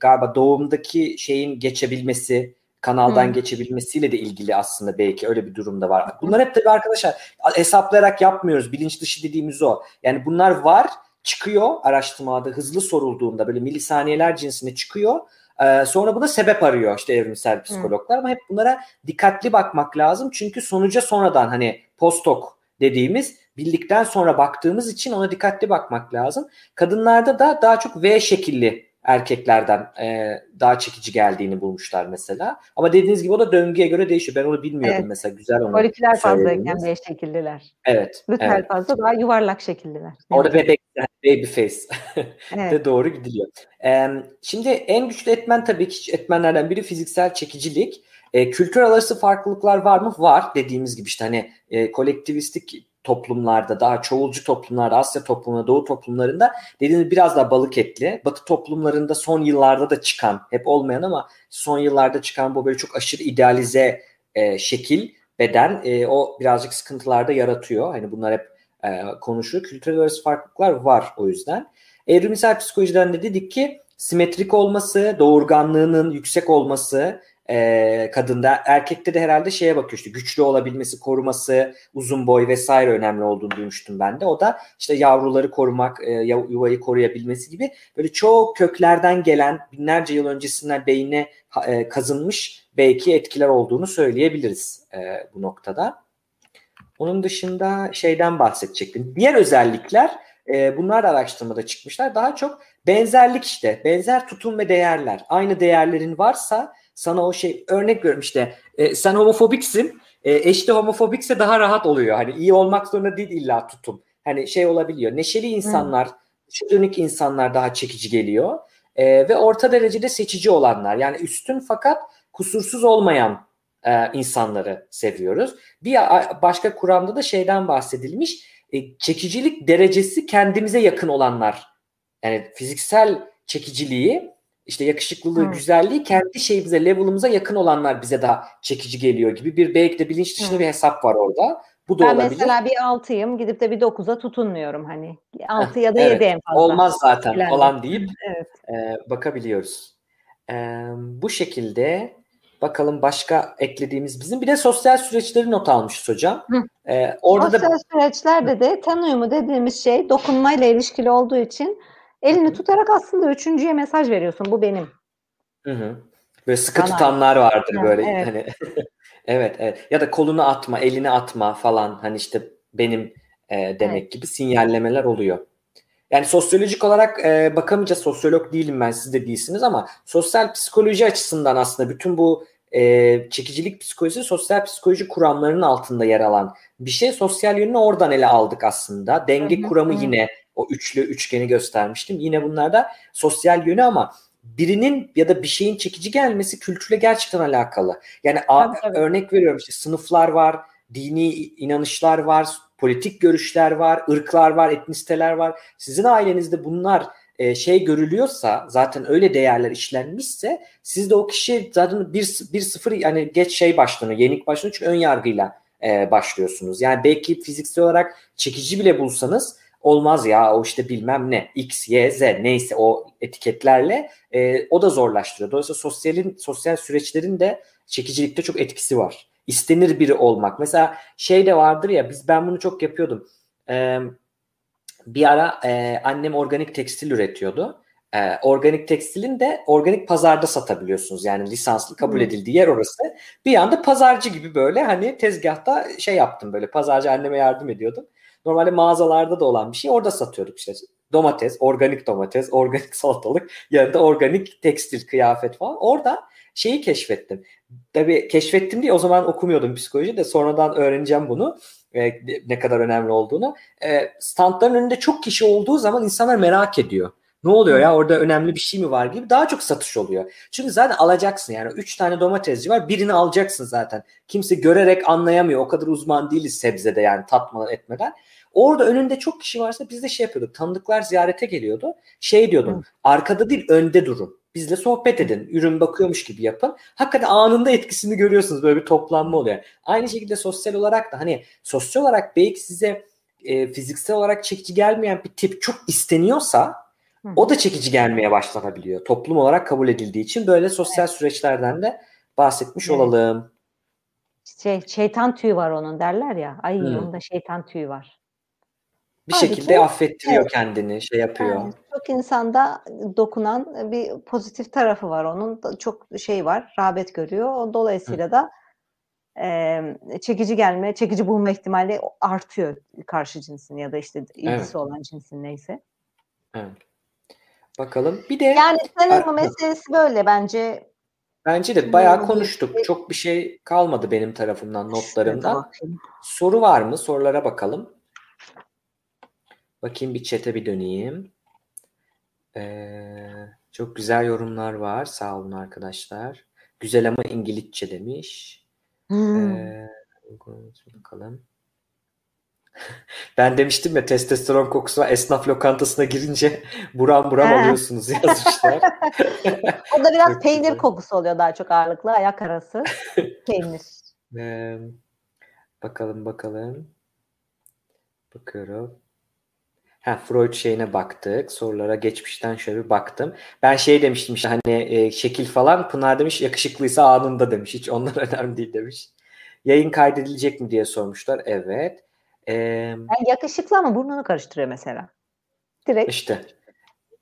galiba doğumdaki şeyin geçebilmesi, kanaldan hmm. geçebilmesiyle de ilgili aslında belki öyle bir durumda var. Bunlar hep tabii arkadaşlar hesaplayarak yapmıyoruz. Bilinç dışı dediğimiz o. Yani bunlar var, çıkıyor araştırmada hızlı sorulduğunda böyle milisaniyeler cinsine çıkıyor. Ee, sonra buna sebep arıyor işte evrimsel psikologlar hmm. ama hep bunlara dikkatli bakmak lazım. Çünkü sonuca sonradan hani postok dediğimiz bildikten sonra baktığımız için ona dikkatli bakmak lazım. Kadınlarda da daha çok V şekilli erkeklerden e, daha çekici geldiğini bulmuşlar mesela. Ama dediğiniz gibi o da döngüye göre değişiyor. Ben onu bilmiyordum evet. mesela. Güzel onu Foliküler fazlayken V şekilliler. Evet. Lütfen evet. fazla daha yuvarlak şekilliler. Orada bebek, baby face evet. de doğru gidiliyor. Ee, şimdi en güçlü etmen tabii ki etmenlerden biri fiziksel çekicilik. E, kültür arası farklılıklar var mı? Var dediğimiz gibi işte hani e, kolektivistik toplumlarda, daha çoğulcu toplumlarda, Asya toplumunda, Doğu toplumlarında dediğiniz biraz daha balık etli. Batı toplumlarında son yıllarda da çıkan, hep olmayan ama son yıllarda çıkan bu böyle çok aşırı idealize e, şekil, beden e, o birazcık sıkıntılarda yaratıyor. Hani bunlar hep e, konuşuluyor. Kültürel arası farklılıklar var o yüzden. Evrimsel psikolojiden de dedik ki simetrik olması, doğurganlığının yüksek olması, e, kadında. Erkekte de herhalde şeye bakıyor işte güçlü olabilmesi, koruması, uzun boy vesaire önemli olduğunu duymuştum ben de. O da işte yavruları korumak, e, yuvayı koruyabilmesi gibi böyle çok köklerden gelen binlerce yıl öncesinden beyine e, kazınmış belki etkiler olduğunu söyleyebiliriz e, bu noktada. Onun dışında şeyden bahsedecektim. Diğer özellikler e, bunlar da araştırmada çıkmışlar. Daha çok benzerlik işte. Benzer tutum ve değerler. Aynı değerlerin varsa sana o şey örnek veriyorum işte e, sen homofobiksin e, eş de homofobikse daha rahat oluyor. Hani iyi olmak zorunda değil illa tutum. Hani şey olabiliyor. Neşeli insanlar, dönük insanlar daha çekici geliyor. E, ve orta derecede seçici olanlar. Yani üstün fakat kusursuz olmayan e, insanları seviyoruz. Bir başka kuramda da şeyden bahsedilmiş. E, çekicilik derecesi kendimize yakın olanlar. Yani fiziksel çekiciliği işte yakışıklılığı, hmm. güzelliği kendi şeyimize, level'ımıza yakın olanlar bize daha çekici geliyor gibi bir belki de bilinç dışında hmm. bir hesap var orada. Bu da ben olabilir. mesela bir altıyım gidip de bir dokuza tutunmuyorum hani. altı ya da evet. en fazla. Olmaz zaten Bilen. olan deyip evet. e, bakabiliyoruz. E, bu şekilde Bakalım başka eklediğimiz bizim. Bir de sosyal süreçleri not almışız hocam. Ee, orada sosyal da... süreçlerde de ten uyumu dediğimiz şey dokunmayla ilişkili olduğu için elini tutarak aslında üçüncüye mesaj veriyorsun. Bu benim. Hı hı. Böyle sıkı Bana. tutanlar vardır evet, böyle evet. hani. evet evet. Ya da kolunu atma, elini atma falan hani işte benim e, demek evet. gibi sinyallemeler oluyor. Yani sosyolojik olarak e, bakamayacağız. Sosyolog değilim ben, siz de değilsiniz ama sosyal psikoloji açısından aslında bütün bu e, çekicilik psikolojisi sosyal psikoloji kuramlarının altında yer alan bir şey. Sosyal yönünü oradan ele aldık aslında. Denge kuramı yine o üçlü üçgeni göstermiştim. Yine bunlarda sosyal yönü ama birinin ya da bir şeyin çekici gelmesi kültürle gerçekten alakalı. Yani tabii, tabii. örnek veriyorum işte sınıflar var, dini inanışlar var, politik görüşler var, ırklar var, etnisiteler var. Sizin ailenizde bunlar e, şey görülüyorsa zaten öyle değerler işlenmişse siz de o kişi zaten bir, bir sıfır yani geç şey başlanıyor, yenik başlanıyor çünkü ön yargıyla e, başlıyorsunuz. Yani belki fiziksel olarak çekici bile bulsanız olmaz ya o işte bilmem ne X, Y, Z neyse o etiketlerle e, o da zorlaştırıyor. Dolayısıyla sosyalin sosyal süreçlerin de çekicilikte çok etkisi var. İstenir biri olmak. Mesela şey de vardır ya biz ben bunu çok yapıyordum. Ee, bir ara e, annem organik tekstil üretiyordu. E, organik tekstilin de organik pazarda satabiliyorsunuz. Yani lisanslı kabul edildiği yer orası. Bir anda pazarcı gibi böyle hani tezgahta şey yaptım böyle pazarcı anneme yardım ediyordum. Normalde mağazalarda da olan bir şey orada satıyorduk işte domates, organik domates, organik salatalık, yanında organik tekstil, kıyafet falan. Orada şeyi keşfettim. Tabii keşfettim diye o zaman okumuyordum psikoloji de sonradan öğreneceğim bunu. E, ne kadar önemli olduğunu. E, standların önünde çok kişi olduğu zaman insanlar merak ediyor. Ne oluyor ya orada önemli bir şey mi var gibi daha çok satış oluyor. Çünkü zaten alacaksın yani. Üç tane domatesci var birini alacaksın zaten. Kimse görerek anlayamıyor. O kadar uzman değiliz sebzede yani tatmadan etmeden. Orada önünde çok kişi varsa biz de şey yapıyorduk. Tanıdıklar ziyarete geliyordu. Şey diyordum. Hı. Arkada değil önde durun. Bizle sohbet edin. Ürün bakıyormuş gibi yapın. Hakikaten anında etkisini görüyorsunuz. Böyle bir toplanma oluyor. Aynı şekilde sosyal olarak da hani sosyal olarak belki size e, fiziksel olarak çekici gelmeyen bir tip çok isteniyorsa Hı. o da çekici gelmeye başlanabiliyor. Toplum olarak kabul edildiği için böyle sosyal evet. süreçlerden de bahsetmiş evet. olalım. Şey, şeytan tüyü var onun derler ya. Ay hmm. onda şeytan tüyü var bir Halbuki, şekilde affettiriyor evet. kendini, şey yapıyor. Yani çok insanda dokunan bir pozitif tarafı var onun. Çok şey var, rağbet görüyor. Dolayısıyla Hı. da e, çekici gelme, çekici bulma ihtimali artıyor karşı cinsin ya da işte ilgisi evet. olan cinsin neyse. Evet. Bakalım. Bir de yani tanıma meselesi böyle bence. Bence de bayağı konuştuk. Çok bir şey kalmadı benim tarafımdan, notlarımdan. Soru var mı? Sorulara bakalım. Bakayım bir chat'e bir döneyim. Ee, çok güzel yorumlar var. Sağ olun arkadaşlar. Güzel ama İngilizce demiş. Hmm. Ee, bakalım. Ben demiştim ya testosteron kokusu esnaf lokantasına girince buram buram alıyorsunuz yazmışlar. o da biraz peynir güzel. kokusu oluyor daha çok ağırlıklı ayak arası. peynir. Ee, bakalım bakalım. Bakıyorum. Ha, Freud şeyine baktık. Sorulara geçmişten şöyle bir baktım. Ben şey demiştim işte hani e, şekil falan Pınar demiş yakışıklıysa anında demiş. Hiç onlar önemli değil demiş. Yayın kaydedilecek mi diye sormuşlar. Evet. Ee, yani yakışıklı ama burnunu karıştırıyor mesela. Direkt. İşte.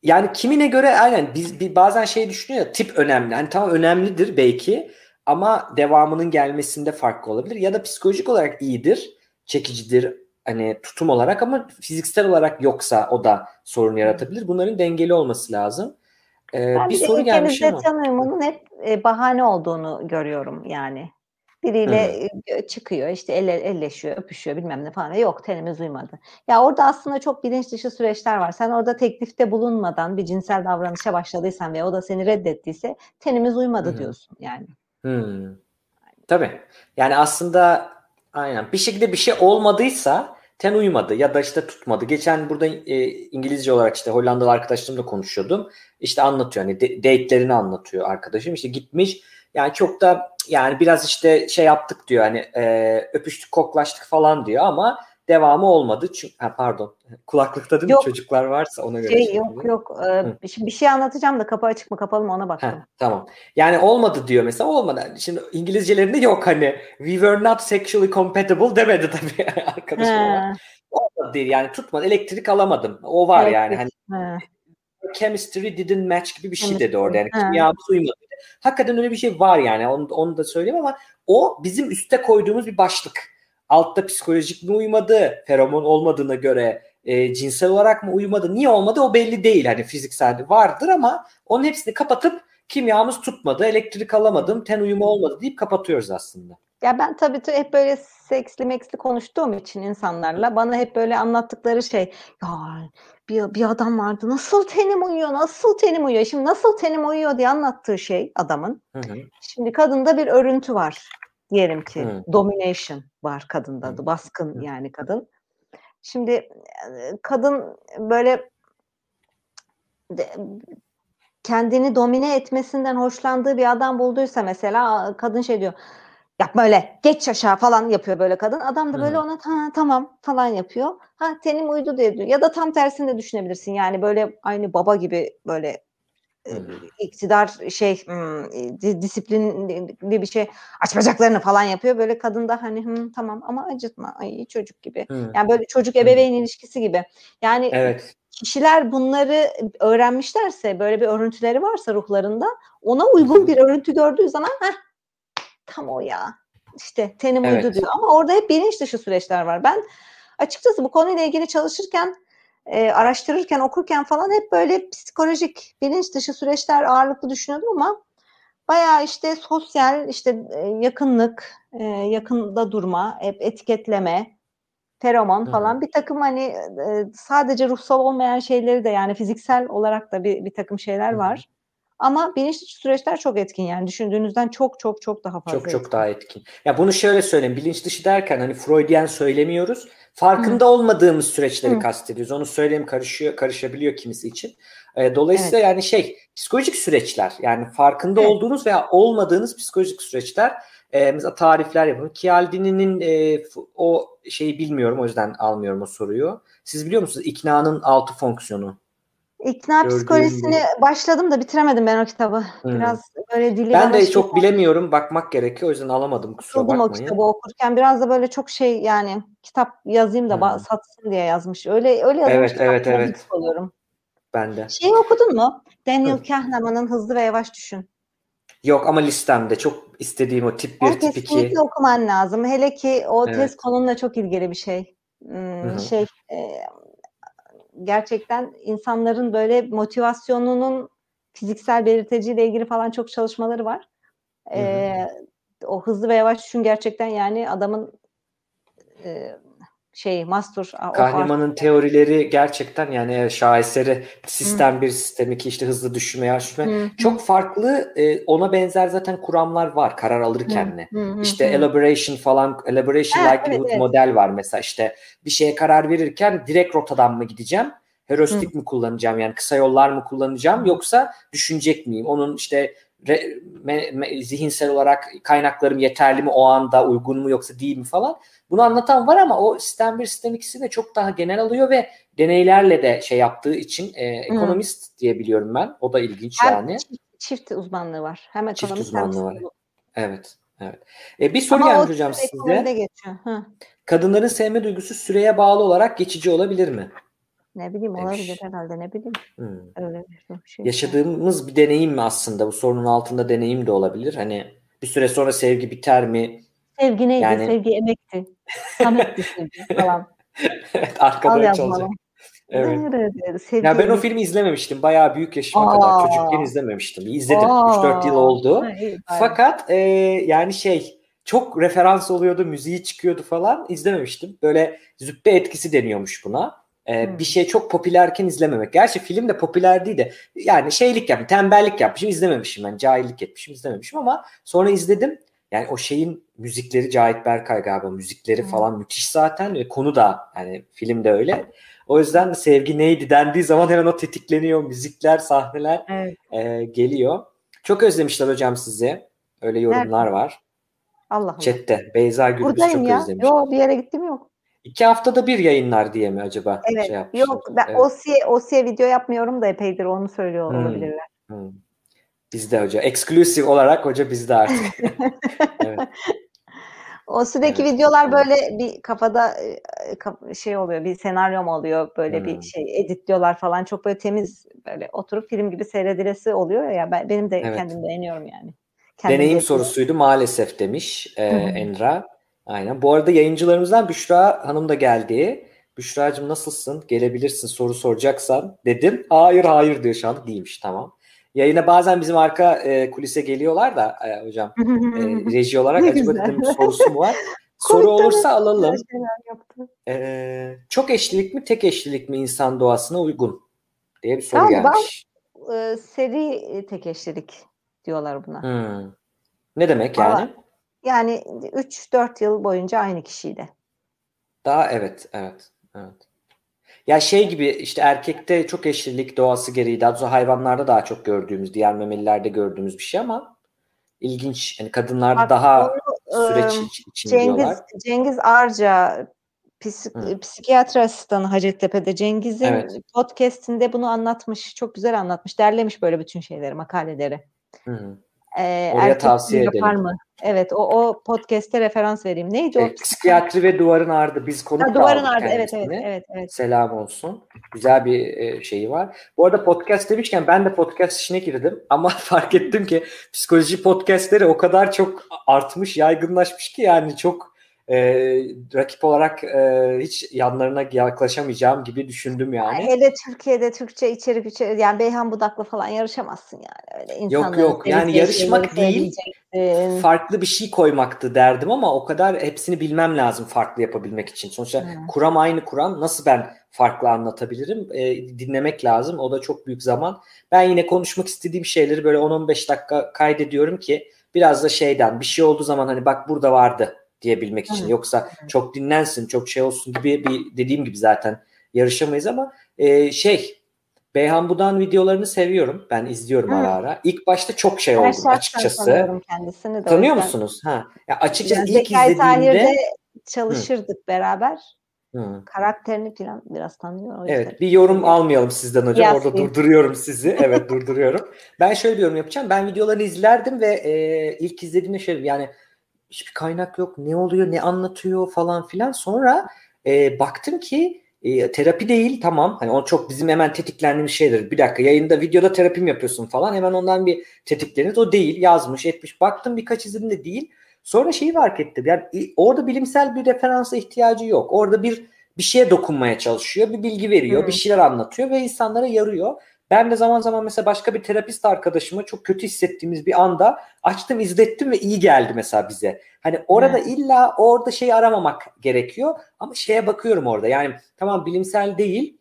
Yani kimine göre aynen biz bir bazen şey düşünüyor ya tip önemli. Hani tamam önemlidir belki ama devamının gelmesinde farklı olabilir ya da psikolojik olarak iyidir, çekicidir, hani tutum olarak ama fiziksel olarak yoksa o da sorun yaratabilir. Bunların dengeli olması lazım. Ee, bir soru gelmiş ama. tanımının hep e, bahane olduğunu görüyorum yani. Biriyle Hı. çıkıyor işte elle, elleşiyor, öpüşüyor bilmem ne falan. Yok tenimiz uymadı. Ya orada aslında çok bilinç dışı süreçler var. Sen orada teklifte bulunmadan bir cinsel davranışa başladıysan ve o da seni reddettiyse tenimiz uymadı Hı. diyorsun yani. Hı. Tabii. Yani aslında aynen bir şekilde bir şey olmadıysa ten uymadı ya da işte tutmadı. Geçen burada e, İngilizce olarak işte Hollandalı arkadaşlarımla konuşuyordum. İşte anlatıyor hani de, date'lerini anlatıyor arkadaşım. İşte gitmiş yani çok da yani biraz işte şey yaptık diyor hani e, öpüştük koklaştık falan diyor ama devamı olmadı. Çünkü ha, pardon. Kulaklıkta değil mi? Çocuklar varsa ona göre. Şey, şey yok gibi. yok. Ee, bir şey anlatacağım da kapı açık mı kapalı mı ona bakalım. Ha, tamam. Yani olmadı diyor mesela olmadı. Şimdi İngilizcelerinde yok hani we were not sexually compatible demedi tabii arkadaşım. Olmadı değil yani tutmadı. Elektrik alamadım. O var evet, yani. Hani He chemistry didn't match gibi bir şey dedi orada. Yani kimyamız uymadı. Hakikaten öyle bir şey var yani. Onu, onu da söyleyeyim ama o bizim üste koyduğumuz bir başlık. Altta psikolojik mi uymadı? Feromon olmadığına göre e, cinsel olarak mı uymadı? Niye olmadı? O belli değil. Hani fiziksel vardır ama onun hepsini kapatıp kimyamız tutmadı, elektrik alamadım, ten uyumu olmadı deyip kapatıyoruz aslında. Ya ben tabii hep böyle seksli meksli konuştuğum için insanlarla bana hep böyle anlattıkları şey ya bir, bir adam vardı nasıl tenim uyuyor nasıl tenim uyuyor şimdi nasıl tenim uyuyor diye anlattığı şey adamın hı hı. şimdi kadında bir örüntü var diyelim ki hı. domination var kadında hı. baskın hı. yani kadın şimdi kadın böyle kendini domine etmesinden hoşlandığı bir adam bulduysa mesela kadın şey diyor yapma öyle geç aşağı falan yapıyor böyle kadın. Adam da böyle ona ha, tamam falan yapıyor. Ha tenim uydu diye diyor. Ya da tam tersini de düşünebilirsin. Yani böyle aynı baba gibi böyle. İktidar şey disiplinli bir şey aç bacaklarını falan yapıyor. Böyle kadın da hani Hı, tamam ama acıtma. Ay çocuk gibi. Hmm. Yani böyle çocuk ebeveyn ilişkisi gibi. Yani evet. kişiler bunları öğrenmişlerse böyle bir örüntüleri varsa ruhlarında ona uygun bir örüntü gördüğü zaman heh, tam o ya. İşte tenim evet. uydu diyor. Ama orada hep bilinç dışı süreçler var. Ben açıkçası bu konuyla ilgili çalışırken, e, araştırırken, okurken falan hep böyle psikolojik, bilinç dışı süreçler ağırlıklı düşünüyordum ama bayağı işte sosyal, işte e, yakınlık, e, yakında durma, hep etiketleme, feromon falan Hı. bir takım hani e, sadece ruhsal olmayan şeyleri de yani fiziksel olarak da bir, bir takım şeyler Hı. var. Ama bilinçli süreçler çok etkin yani düşündüğünüzden çok çok çok daha fazla. Çok çok daha etkin. Ya bunu şöyle söyleyeyim. Bilinç dışı derken hani Freudian söylemiyoruz. Farkında Hı. olmadığımız süreçleri Hı. kastediyoruz. Onu söyleyeyim karışıyor karışabiliyor kimisi için. E, dolayısıyla evet. yani şey psikolojik süreçler yani farkında evet. olduğunuz veya olmadığınız psikolojik süreçler e, mesela tarifler yapın. Cialdini'nin e, o şeyi bilmiyorum o yüzden almıyorum o soruyu. Siz biliyor musunuz iknanın altı fonksiyonu? İkna Gördüğüm psikolojisini gibi. başladım da bitiremedim ben o kitabı. Hmm. Biraz böyle dili Ben de çok bilemiyorum. Bakmak gerekiyor. O yüzden alamadım. Kusura Buldum bakmayın. o kitabı okurken. Biraz da böyle çok şey yani kitap yazayım da hmm. satsın diye yazmış. Öyle öyle yazmış. Evet, evet, evet. Oluyorum. Ben de. Şeyi okudun mu? Daniel Kahneman'ın Hızlı ve Yavaş Düşün. Yok ama listemde çok istediğim o tip 1, tip 2. Kesinlikle okuman lazım. Hele ki o evet. tez konumla çok ilgili bir şey. Hmm, şey e, gerçekten insanların böyle motivasyonunun fiziksel belirteciyle ilgili falan çok çalışmaları var. Ee, o hızlı ve yavaş düşün gerçekten yani adamın e, şey Mastur. Kahneman'ın teorileri gerçekten yani şaheseri sistem Hı. bir sistem iki işte hızlı düşme yaşma çok farklı e, ona benzer zaten kuramlar var karar alırken ne işte Hı. elaboration falan elaboration ha, likelihood evet, evet. model var mesela işte bir şeye karar verirken direkt rotadan mı gideceğim Heuristik mi kullanacağım yani kısa yollar mı kullanacağım yoksa düşünecek miyim? Onun işte re, me, me, zihinsel olarak kaynaklarım yeterli mi o anda uygun mu yoksa değil mi falan. Bunu anlatan var ama o sistem bir sistem ikisi de çok daha genel alıyor ve deneylerle de şey yaptığı için e, ekonomist hmm. diye biliyorum ben. O da ilginç hem yani. Çift, çift uzmanlığı var. Hem ekonomist çift uzmanlığı var. Evet. Evet. E, bir soru gelmiş hocam size. Kadınların sevme duygusu süreye bağlı olarak geçici olabilir mi? Ne bileyim demiş. olabilir herhalde ne bileyim. Hmm. Öyle bir şey. Yaşadığımız bir deneyim mi aslında? Bu sorunun altında deneyim de olabilir. Hani bir süre sonra sevgi biter mi? Sevgi neydi? Yani... Sevgi emekti. Sametti sevgi falan. evet arkada çalacak. Evet. Sevgi ya ben o filmi izlememiştim. Bayağı büyük yaşıma Aa. kadar çocukken izlememiştim. İzledim. 3-4 yıl oldu. Ha, iyi, Fakat e, yani şey çok referans oluyordu, müziği çıkıyordu falan. İzlememiştim. Böyle züppe etkisi deniyormuş buna. Ee, hmm. Bir şey çok popülerken izlememek. Gerçi film de popüler değil de yani şeylik yapmış, tembellik yapmışım izlememişim ben. Cahillik etmişim izlememişim ama sonra izledim. Yani o şeyin müzikleri Cahit Berkay galiba müzikleri hmm. falan müthiş zaten ve konu da yani film de öyle. O yüzden sevgi neydi dendiği zaman hemen o tetikleniyor. Müzikler, sahneler evet. e, geliyor. Çok özlemişler hocam sizi. Öyle yorumlar Nerede? var. Allah Allah. Chat'te. Beyza Gürbüz çok ya. özlemiş. Yok bir yere gittim yok. İki haftada bir yayınlar diye mi acaba? Evet. Şey Yok ben evet. OSİ'ye, OSİ'ye video yapmıyorum da epeydir onu söylüyor hmm. olabilirler. Hmm. Bizde hoca. Eksklusif olarak hoca bizde artık. evet. O sürekli evet. videolar böyle bir kafada şey oluyor, bir senaryom oluyor, böyle hmm. bir şey editliyorlar falan. Çok böyle temiz böyle oturup film gibi seyredilesi oluyor ya. Ben, benim de evet. kendim beğeniyorum yani. Kendim Deneyim yapıyorum. sorusuydu maalesef demiş e, Enra. Aynen. Bu arada yayıncılarımızdan Büşra Hanım da geldi. Büşra'cığım nasılsın? Gelebilirsin soru soracaksan dedim. Hayır hayır diyor şu an. Değilmiş tamam. Yayına bazen bizim arka e, kulise geliyorlar da e, hocam e, reji olarak acaba dedim sorusu mu var? Soru olursa alalım. Ee, çok eşlilik mi tek eşlilik mi insan doğasına uygun diye bir soru Galiba, gelmiş. E, seri tek eşlilik diyorlar buna. Hmm. Ne demek yani? Aa, yani 3-4 yıl boyunca aynı kişiyle. Daha evet, evet, evet. Ya şey gibi işte erkekte çok eşlilik doğası gereği daha doğrusu hayvanlarda daha çok gördüğümüz, diğer memelilerde gördüğümüz bir şey ama ilginç. Yani kadınlarda Bak, daha onu, süreç için Cengiz, diyorlar. Cengiz Arca psik, Hı. psikiyatri asistanı Hacettepe'de Cengiz'in evet. podcast'inde bunu anlatmış. Çok güzel anlatmış. Derlemiş böyle bütün şeyleri, makaleleri. Hı. Ee, Oraya tavsiye edelim. Mı? Evet o, o podcast'e referans vereyim. Neydi o? E, psikiyatri ve duvarın ardı. Biz konuk ha, Duvarın ardı evet, evet evet evet. Selam olsun. Güzel bir e, şeyi var. Bu arada podcast demişken ben de podcast işine girdim. Ama fark ettim ki psikoloji podcastleri o kadar çok artmış, yaygınlaşmış ki yani çok e, rakip olarak e, hiç yanlarına yaklaşamayacağım gibi düşündüm yani. Hele Türkiye'de Türkçe içerik içerik yani Beyhan Budak'la falan yarışamazsın yani. Öyle yok yok yani yarışmak değil farklı bir şey koymaktı derdim ama o kadar hepsini bilmem lazım farklı yapabilmek için. Sonuçta hmm. kuram aynı kuram nasıl ben farklı anlatabilirim e, dinlemek lazım o da çok büyük zaman. Ben yine konuşmak istediğim şeyleri böyle 10-15 dakika kaydediyorum ki biraz da şeyden bir şey olduğu zaman hani bak burada vardı diyebilmek için. Yoksa çok dinlensin, çok şey olsun gibi bir dediğim gibi zaten yarışamayız ama e, şey Beyhan Budan videolarını seviyorum. Ben izliyorum Hı. ara ara. İlk başta çok şey oldu açıkçası. kendisini de. Tanıyor musunuz? Ha. Ya açıkçası yani ilk Zekai izlediğimde çalışırdık Hı. beraber. Hı. Karakterini falan biraz tanıyor. Evet bir yorum almayalım sizden hocam. Orada durduruyorum sizi. Evet durduruyorum. Ben şöyle bir yorum yapacağım. Ben videolarını izlerdim ve e, ilk izlediğimde şöyle yani hiçbir kaynak yok. Ne oluyor, ne anlatıyor falan filan. Sonra e, baktım ki e, terapi değil tamam. Hani o çok bizim hemen tetiklendiğimiz şeydir. Bir dakika yayında videoda terapim yapıyorsun falan. Hemen ondan bir tetiklenir. O değil yazmış etmiş. Baktım birkaç izinde değil. Sonra şeyi fark ettim. Yani orada bilimsel bir referansa ihtiyacı yok. Orada bir bir şeye dokunmaya çalışıyor. Bir bilgi veriyor. Hmm. Bir şeyler anlatıyor ve insanlara yarıyor. Ben de zaman zaman mesela başka bir terapist arkadaşıma çok kötü hissettiğimiz bir anda açtım izlettim ve iyi geldi mesela bize. Hani orada hmm. illa orada şey aramamak gerekiyor ama şeye bakıyorum orada yani tamam bilimsel değil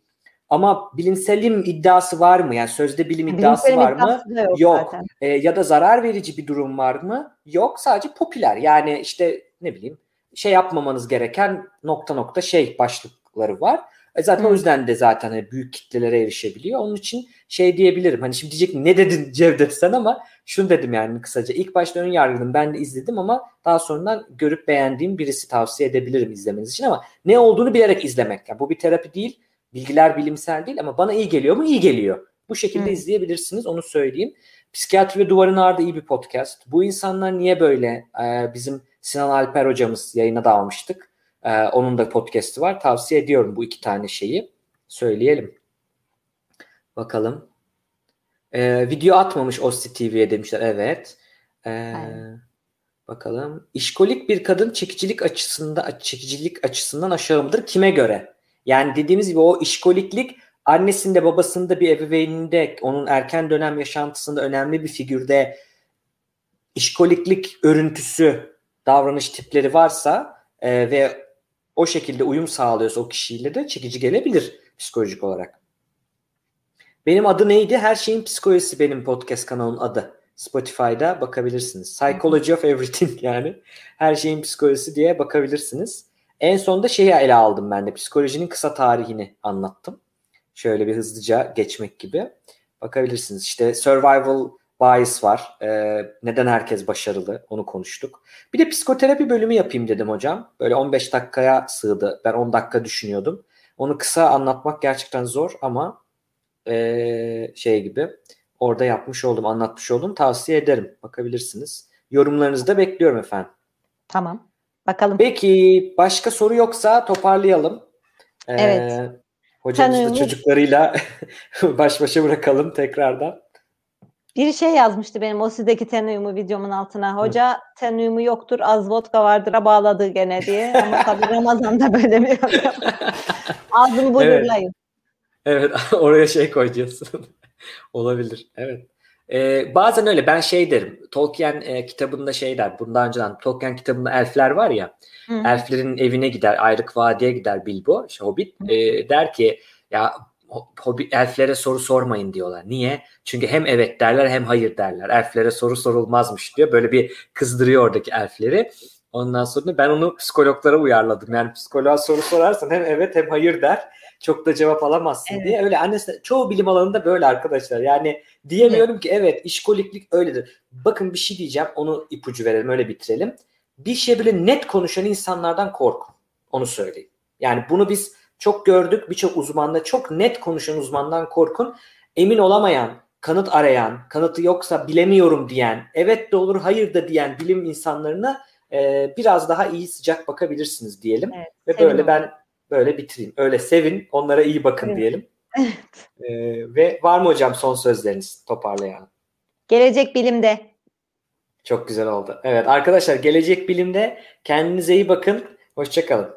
ama bilimselim iddiası var mı? Yani sözde bilim iddiası bilimsel var mı? Yok. yok. E, ya da zarar verici bir durum var mı? Yok. Sadece popüler. Yani işte ne bileyim şey yapmamanız gereken nokta nokta şey başlıkları var. E zaten Hı. o yüzden de zaten hani büyük kitlelere erişebiliyor. Onun için şey diyebilirim. Hani şimdi diyecek ne dedin Cevdet sen ama şunu dedim yani kısaca. İlk başta ön yargılım ben de izledim ama daha sonradan görüp beğendiğim birisi tavsiye edebilirim izlemeniz için ama ne olduğunu bilerek izlemek. Yani bu bir terapi değil. Bilgiler bilimsel değil ama bana iyi geliyor mu? İyi geliyor. Bu şekilde Hı. izleyebilirsiniz onu söyleyeyim. Psikiyatri ve Duvarın Ardı iyi bir podcast. Bu insanlar niye böyle? Ee, bizim Sinan Alper hocamız yayına da almıştık. Ee, onun da podcast'i var. Tavsiye ediyorum bu iki tane şeyi. Söyleyelim. Bakalım. Ee, video atmamış Osti TV'ye demişler. Evet. Ee, bakalım. İşkolik bir kadın çekicilik açısında çekicilik açısından aşağı mıdır? Kime göre? Yani dediğimiz gibi o işkoliklik annesinde babasında bir ebeveyninde onun erken dönem yaşantısında önemli bir figürde işkoliklik örüntüsü davranış tipleri varsa e, ve o şekilde uyum sağlıyorsa o kişiyle de çekici gelebilir psikolojik olarak. Benim adı neydi? Her şeyin psikolojisi benim podcast kanalının adı. Spotify'da bakabilirsiniz. Psychology of Everything yani. Her şeyin psikolojisi diye bakabilirsiniz. En sonunda şeyi ele aldım ben de. Psikolojinin kısa tarihini anlattım. Şöyle bir hızlıca geçmek gibi. Bakabilirsiniz. İşte survival bias var. E, neden herkes başarılı onu konuştuk. Bir de psikoterapi bölümü yapayım dedim hocam. Böyle 15 dakikaya sığdı. Ben 10 dakika düşünüyordum. Onu kısa anlatmak gerçekten zor ama e, şey gibi orada yapmış oldum, anlatmış oldum. Tavsiye ederim. Bakabilirsiniz. Yorumlarınızı da bekliyorum efendim. Tamam. Bakalım. Peki başka soru yoksa toparlayalım. Ee, evet. Hocamızı da çocuklarıyla baş başa bırakalım tekrardan. Bir şey yazmıştı benim o sizdeki ten uyumu videomun altına. Hoca Hı. ten uyumu yoktur az vodka vardır bağladı gene diye. Ama tabii Ramazan'da böyle bir Ağzımı buyurlayın. Evet. evet oraya şey koyacaksın. Olabilir. Evet. Ee, bazen öyle ben şey derim. Tolkien e, kitabında şey der. Bundan önceden Tolkien kitabında elfler var ya. Hı. Elflerin evine gider. Ayrık Vadi'ye gider Bilbo. Işte Hobbit. E, der ki ya hobi, elflere soru sormayın diyorlar. Niye? Çünkü hem evet derler hem hayır derler. Elflere soru sorulmazmış diyor. Böyle bir kızdırıyor oradaki elfleri. Ondan sonra ben onu psikologlara uyarladım. Yani psikoloğa soru sorarsan hem evet hem hayır der. Çok da cevap alamazsın evet. diye. Öyle annesi çoğu bilim alanında böyle arkadaşlar. Yani diyemiyorum evet. ki evet işkoliklik öyledir. Bakın bir şey diyeceğim. Onu ipucu verelim öyle bitirelim. Bir şey böyle net konuşan insanlardan korkun. Onu söyleyeyim. Yani bunu biz çok gördük birçok uzmanda çok net konuşan uzmandan korkun. Emin olamayan, kanıt arayan, kanıtı yoksa bilemiyorum diyen, evet de olur hayır da diyen bilim insanlarına e, biraz daha iyi sıcak bakabilirsiniz diyelim. Evet, Ve böyle ben böyle bitireyim. Öyle sevin, onlara iyi bakın evet. diyelim. Evet. E, ve var mı hocam son sözleriniz toparlayalım? Gelecek bilimde. Çok güzel oldu. Evet arkadaşlar gelecek bilimde kendinize iyi bakın. Hoşçakalın.